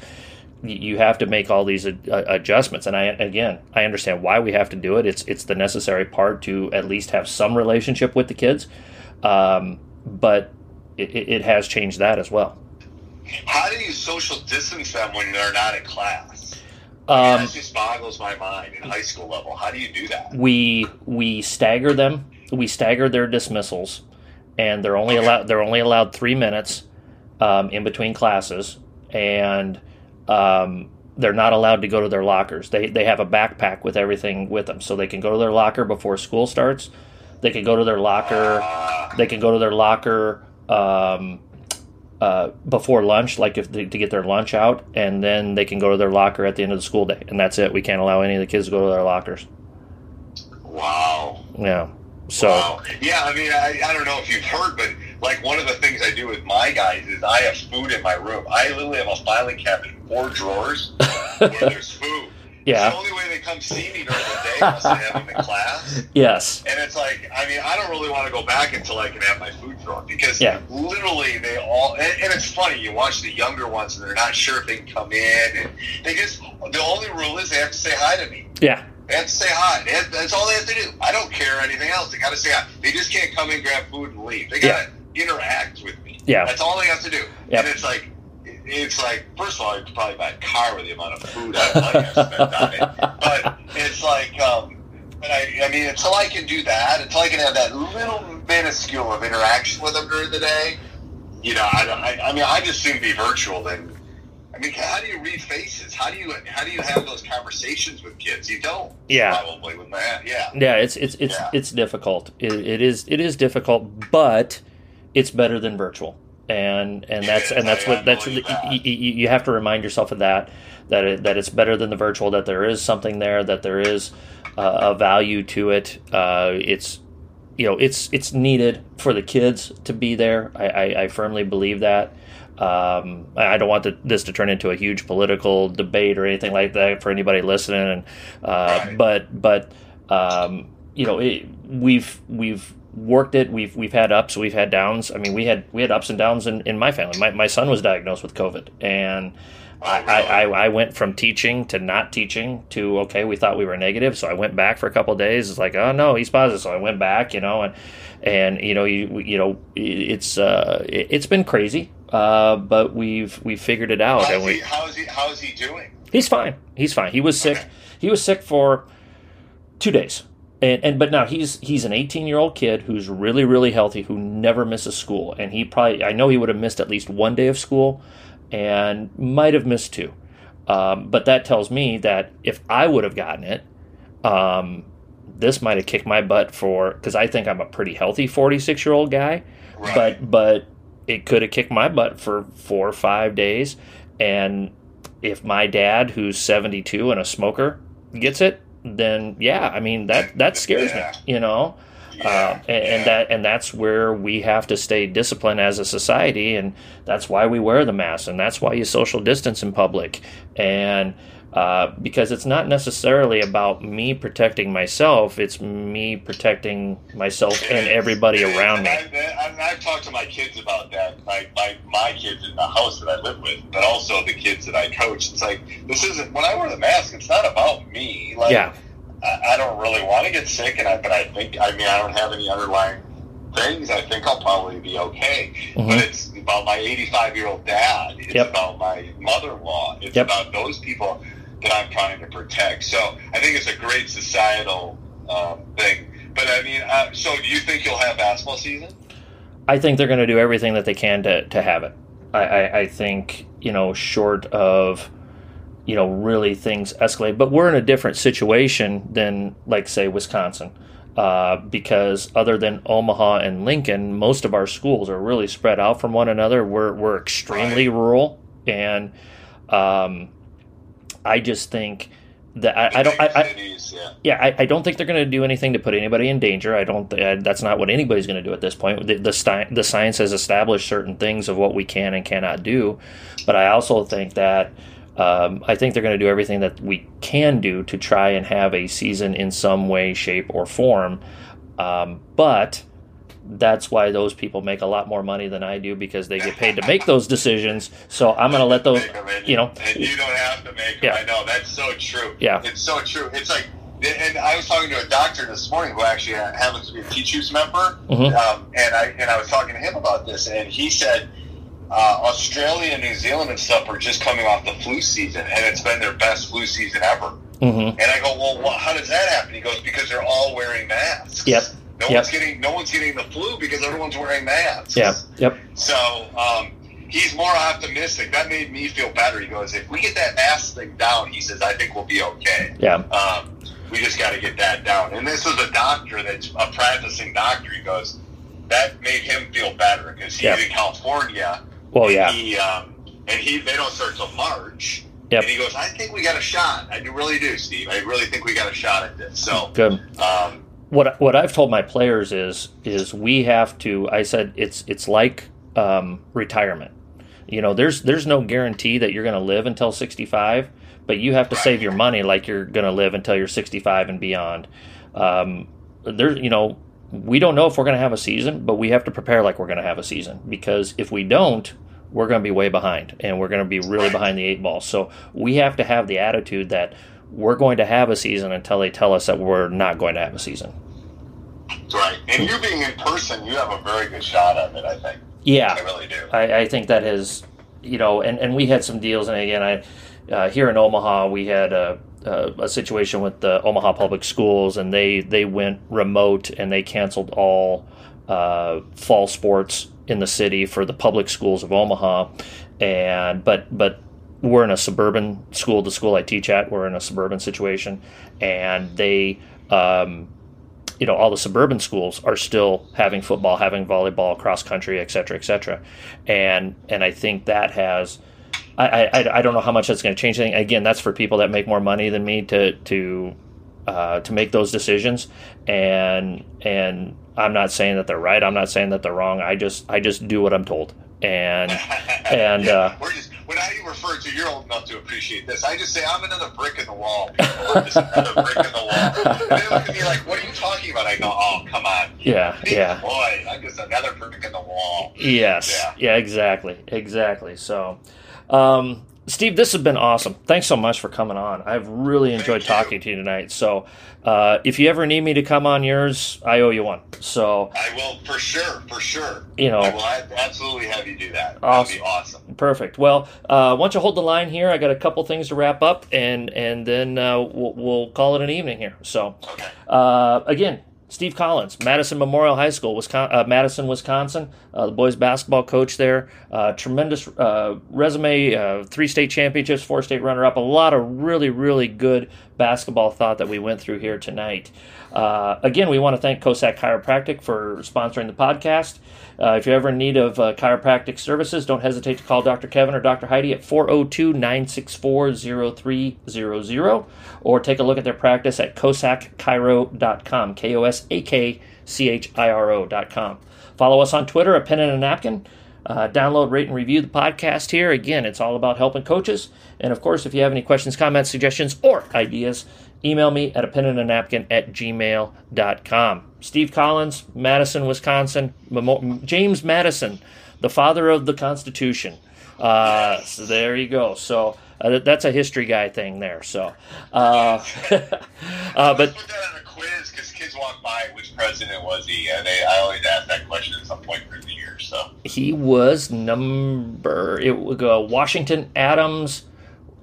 you have to make all these adjustments. And i again i understand why we have to do it. It's it's the necessary part to at least have some relationship with the kids. Um, but it, it, has changed that as well. How do you social distance them when they're not in class? Um, that just boggles my mind in high school level. How do you do that? We we stagger them. We stagger their dismissals and they're only allowed they're only allowed three minutes um, in between classes. And um, they're not allowed to go to their lockers. They, they have a backpack with everything with them, so they can go to their locker before school starts. They can go to their locker. They can go to their locker um, uh, before lunch, like if they, to get their lunch out, and then they can go to their locker at the end of the school day, and that's it. We can't allow any of the kids to go to their lockers. Wow. Yeah. So. Wow. Yeah, I mean, I, I don't know if you've heard, but like one of the things I do with my guys is I have food in my room. I literally have a filing cabinet, four drawers where there's food. Yeah. It's the only way they come see me during the day unless I have them in class. Yes. And it's like, I mean, I don't really want to go back until I can have my food drawer because yeah. literally they all, and, and, it's funny, you watch the younger ones and they're not sure if they can come in and they just, the only rule is they have to say hi to me. Yeah. They have to say hi. Have, that's all they have to do. I don't care anything else. They got to say hi. They just can't come in, grab food, and leave. They got to yeah. Interact with me. Yeah. That's all they have to do. Yep. And it's like, it's like first of all, you could probably buy a car with the amount of food I have spent on it. But it's like, um, but I, I mean, until I can do that, until I can have that little minuscule of interaction with them during the day, you know, I, I, I mean, I just soon be virtual than. I mean, how do you read faces? How do you how do you have those conversations with kids? You don't. Yeah. Probably with that. Yeah. Yeah, it's it's it's yeah. it's difficult. It, it is it is difficult, but it's better than virtual. And and that's and that's what that's you, you, have to remind yourself of that that it, that it's better than the virtual that there is something there that there is uh, a value to it. Uh, it's you know it's it's needed for the kids to be there. I, I, I firmly believe that. Um, I don't want the, this to turn into a huge political debate or anything like that for anybody listening. And uh, but but um, you know it, we've we've worked it. We've we've had ups, we've had downs. I mean, we had we had ups and downs in, in my family. My my son was diagnosed with COVID, and I, I, I went from teaching to not teaching to okay. We thought we were negative, so I went back for a couple days. It's like oh no, he's positive, so I went back. You know, and and you know you you know it's uh it's been crazy, uh, but we've we figured it out. How and we, he, how is he how is he doing? He's fine. He's fine. He was sick. Okay. He was sick for two days and, and but now he's he's an 18 year old kid who's really really healthy who never misses school. And he probably i know he would have missed at least one day of school and might have missed two. Um, but that tells me that if i would have gotten it um, this might have kicked my butt for because i think i'm a pretty healthy 46 year old guy. Right. but but it could have kicked my butt for four or five days. And if my dad who's 72 and a smoker gets it then yeah, I mean that that scares yeah. me, you know. Yeah. Uh, and, yeah. and, that and that's where we have to stay disciplined as a society, and that's why we wear the mask, and that's why you social distance in public, and uh, because it's not necessarily about me protecting myself; it's me protecting myself and everybody around me. I, have talked to my kids about that. My, my my kids in the house that I live with, but also the kids that I coach. It's like this isn't when I wear the mask. It's not about me. Like, yeah. I, I don't really want to get sick, and I but I think I mean I don't have any underlying things, I think I'll probably be okay. Mm-hmm. But it's about my 85 year old dad. It's yep. about my mother in law. It's yep. about those people that I'm trying to protect. So I think it's a great societal um, thing. But I mean, uh, so do you think you'll have basketball season? I think they're going to do everything that they can to, to have it. I, I, I think, you know, short of, you know, really things escalate. But we're in a different situation than, like, say, Wisconsin. Uh, because other than Omaha and Lincoln, most of our schools are really spread out from one another. We're, we're extremely right. rural. And um, I just think that I, I don't. I, I, yeah. I, I don't think they're going to do anything to put anybody in danger. I don't. Uh, that's not what anybody's going to do at this point. The the, the science has established certain things of what we can and cannot do, but I also think that um, I think they're going to do everything that we can do to try and have a season in some way, shape, or form. Um, but that's why those people make a lot more money than I do because they get paid to make those decisions. So I'm going to let those, Make 'em, and- you know, and you don't have to make them. Yeah. I know that's so true. Yeah. it's so true. It's like, and I was talking to a doctor this morning who actually happens to be a TeachHoops member, Mhm. um, and I and I was talking to him about this, and he said. Uh, Australia and New Zealand and stuff are just coming off the flu season, and it's been their best flu season ever. hmm And I go, well, how does that happen? He goes, because they're all wearing masks. Yep. No Yep. one's getting no one's getting the flu because everyone's wearing masks. yeah, yep, So um, he's more optimistic. That made me feel better. He goes, if we get that mask thing down, he says, I think we'll be okay. yeah, Um, we just got to get that down. And this was a doctor that's a practicing doctor. He goes, that made him feel better because he's Yeah. in California. well, yeah, He, um, and he they don't start till March. Yep. And he goes, I think we got a shot. I do really do, Steve. I really think we got a shot at this. So, good. um, what what I've told my players is is we have to. I said it's it's like um, retirement. You know, there's there's no guarantee that you're going to live until 65, but you have to save your money like you're going to live until you're 65 and beyond. Um, there, you know, we don't know if we're going to have a season, but we have to prepare like we're going to have a season because if we don't, we're going to be way behind and we're going to be really behind the eight ball. So we have to have the attitude that we're going to have a season until they tell us that we're not going to have a season. right. And you being in person, you have a very good shot of it, I think. Yeah, I really do. I, I think that has, you know, and, and we had some deals, and again, I uh, here in Omaha, we had a, a, a situation with the Omaha Public Schools, and they they went remote and they canceled all uh, fall sports in the city for the public schools of Omaha, and but but we're in a suburban school. The school I teach at, we're in a suburban situation, and they. Um, you know all the suburban schools are still having football, having volleyball, cross country, et cetera, et cetera, and and I think that has. I, I, I don't know how much that's going to change anything. Again, that's for people that make more money than me to to uh, to make those decisions, and and I'm not saying that they're right. I'm not saying that they're wrong. I just I just do what I'm told, and and uh, we're just when I refer to you're old enough to appreciate this. I just say I'm another brick in the wall. I'm just another brick in the wall. They look at me like, "What are you talking about?" I go, "Oh, come on, yeah, Big yeah. boy, I'm just another brick in the wall." Yes. Yeah. Yeah, exactly. Exactly. So, um, Steve, this has been awesome. Thanks so much for coming on. I've really enjoyed Thank you. talking to you tonight. So, uh, if you ever need me to come on yours, I owe you one. So, I will for sure, for sure. you I know, will absolutely have you do that. Awesome. That'd be awesome. perfect. Well, uh, why don't you hold the line here? I got a couple things to wrap up, and and then uh, we'll, we'll call it an evening here. So, Okay. Uh, again, Steve Collins, Madison Memorial High School, Wisconsin, uh, Madison, Wisconsin, uh, the boys basketball coach there. Uh, tremendous uh, resume, uh, three state championships, four state runner up. A lot of really, really good basketball thought that we went through here tonight. Uh, again, we want to thank Kosak Chiropractic for sponsoring the podcast. Uh, if you're ever in need of uh, chiropractic services, don't hesitate to call Dr. Kevin or Dr. Heidi at 402 964 0300 or take a look at their practice at kosakchiro.com. K O S A K C H I R O.com. Follow us on Twitter at Pen and a Napkin. Uh, download, rate, and review the podcast here. Again, it's all about helping coaches. And of course, if you have any questions, comments, suggestions, or ideas, email me at a pen and a napkin at gmail.com. Steve Collins, Madison, Wisconsin, Memo- James Madison, the father of the Constitution. Uh, so there you go. So uh, that- that's a history guy thing there. So, uh, uh, but put that on a quiz because kids walk by. Which president was he? And they, I always ask that question at some point during the year. So he was number it would go Washington, Adams,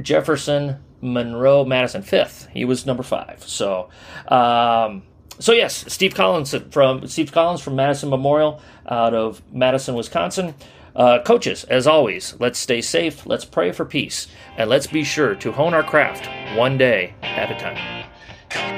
Jefferson, Monroe, Madison, fifth. He was number five. So, um, so yes, Steve Collins from Steve Collins from Madison Memorial out of Madison, Wisconsin. Uh, coaches, as always, let's stay safe, let's pray for peace, and let's be sure to hone our craft one day at a time.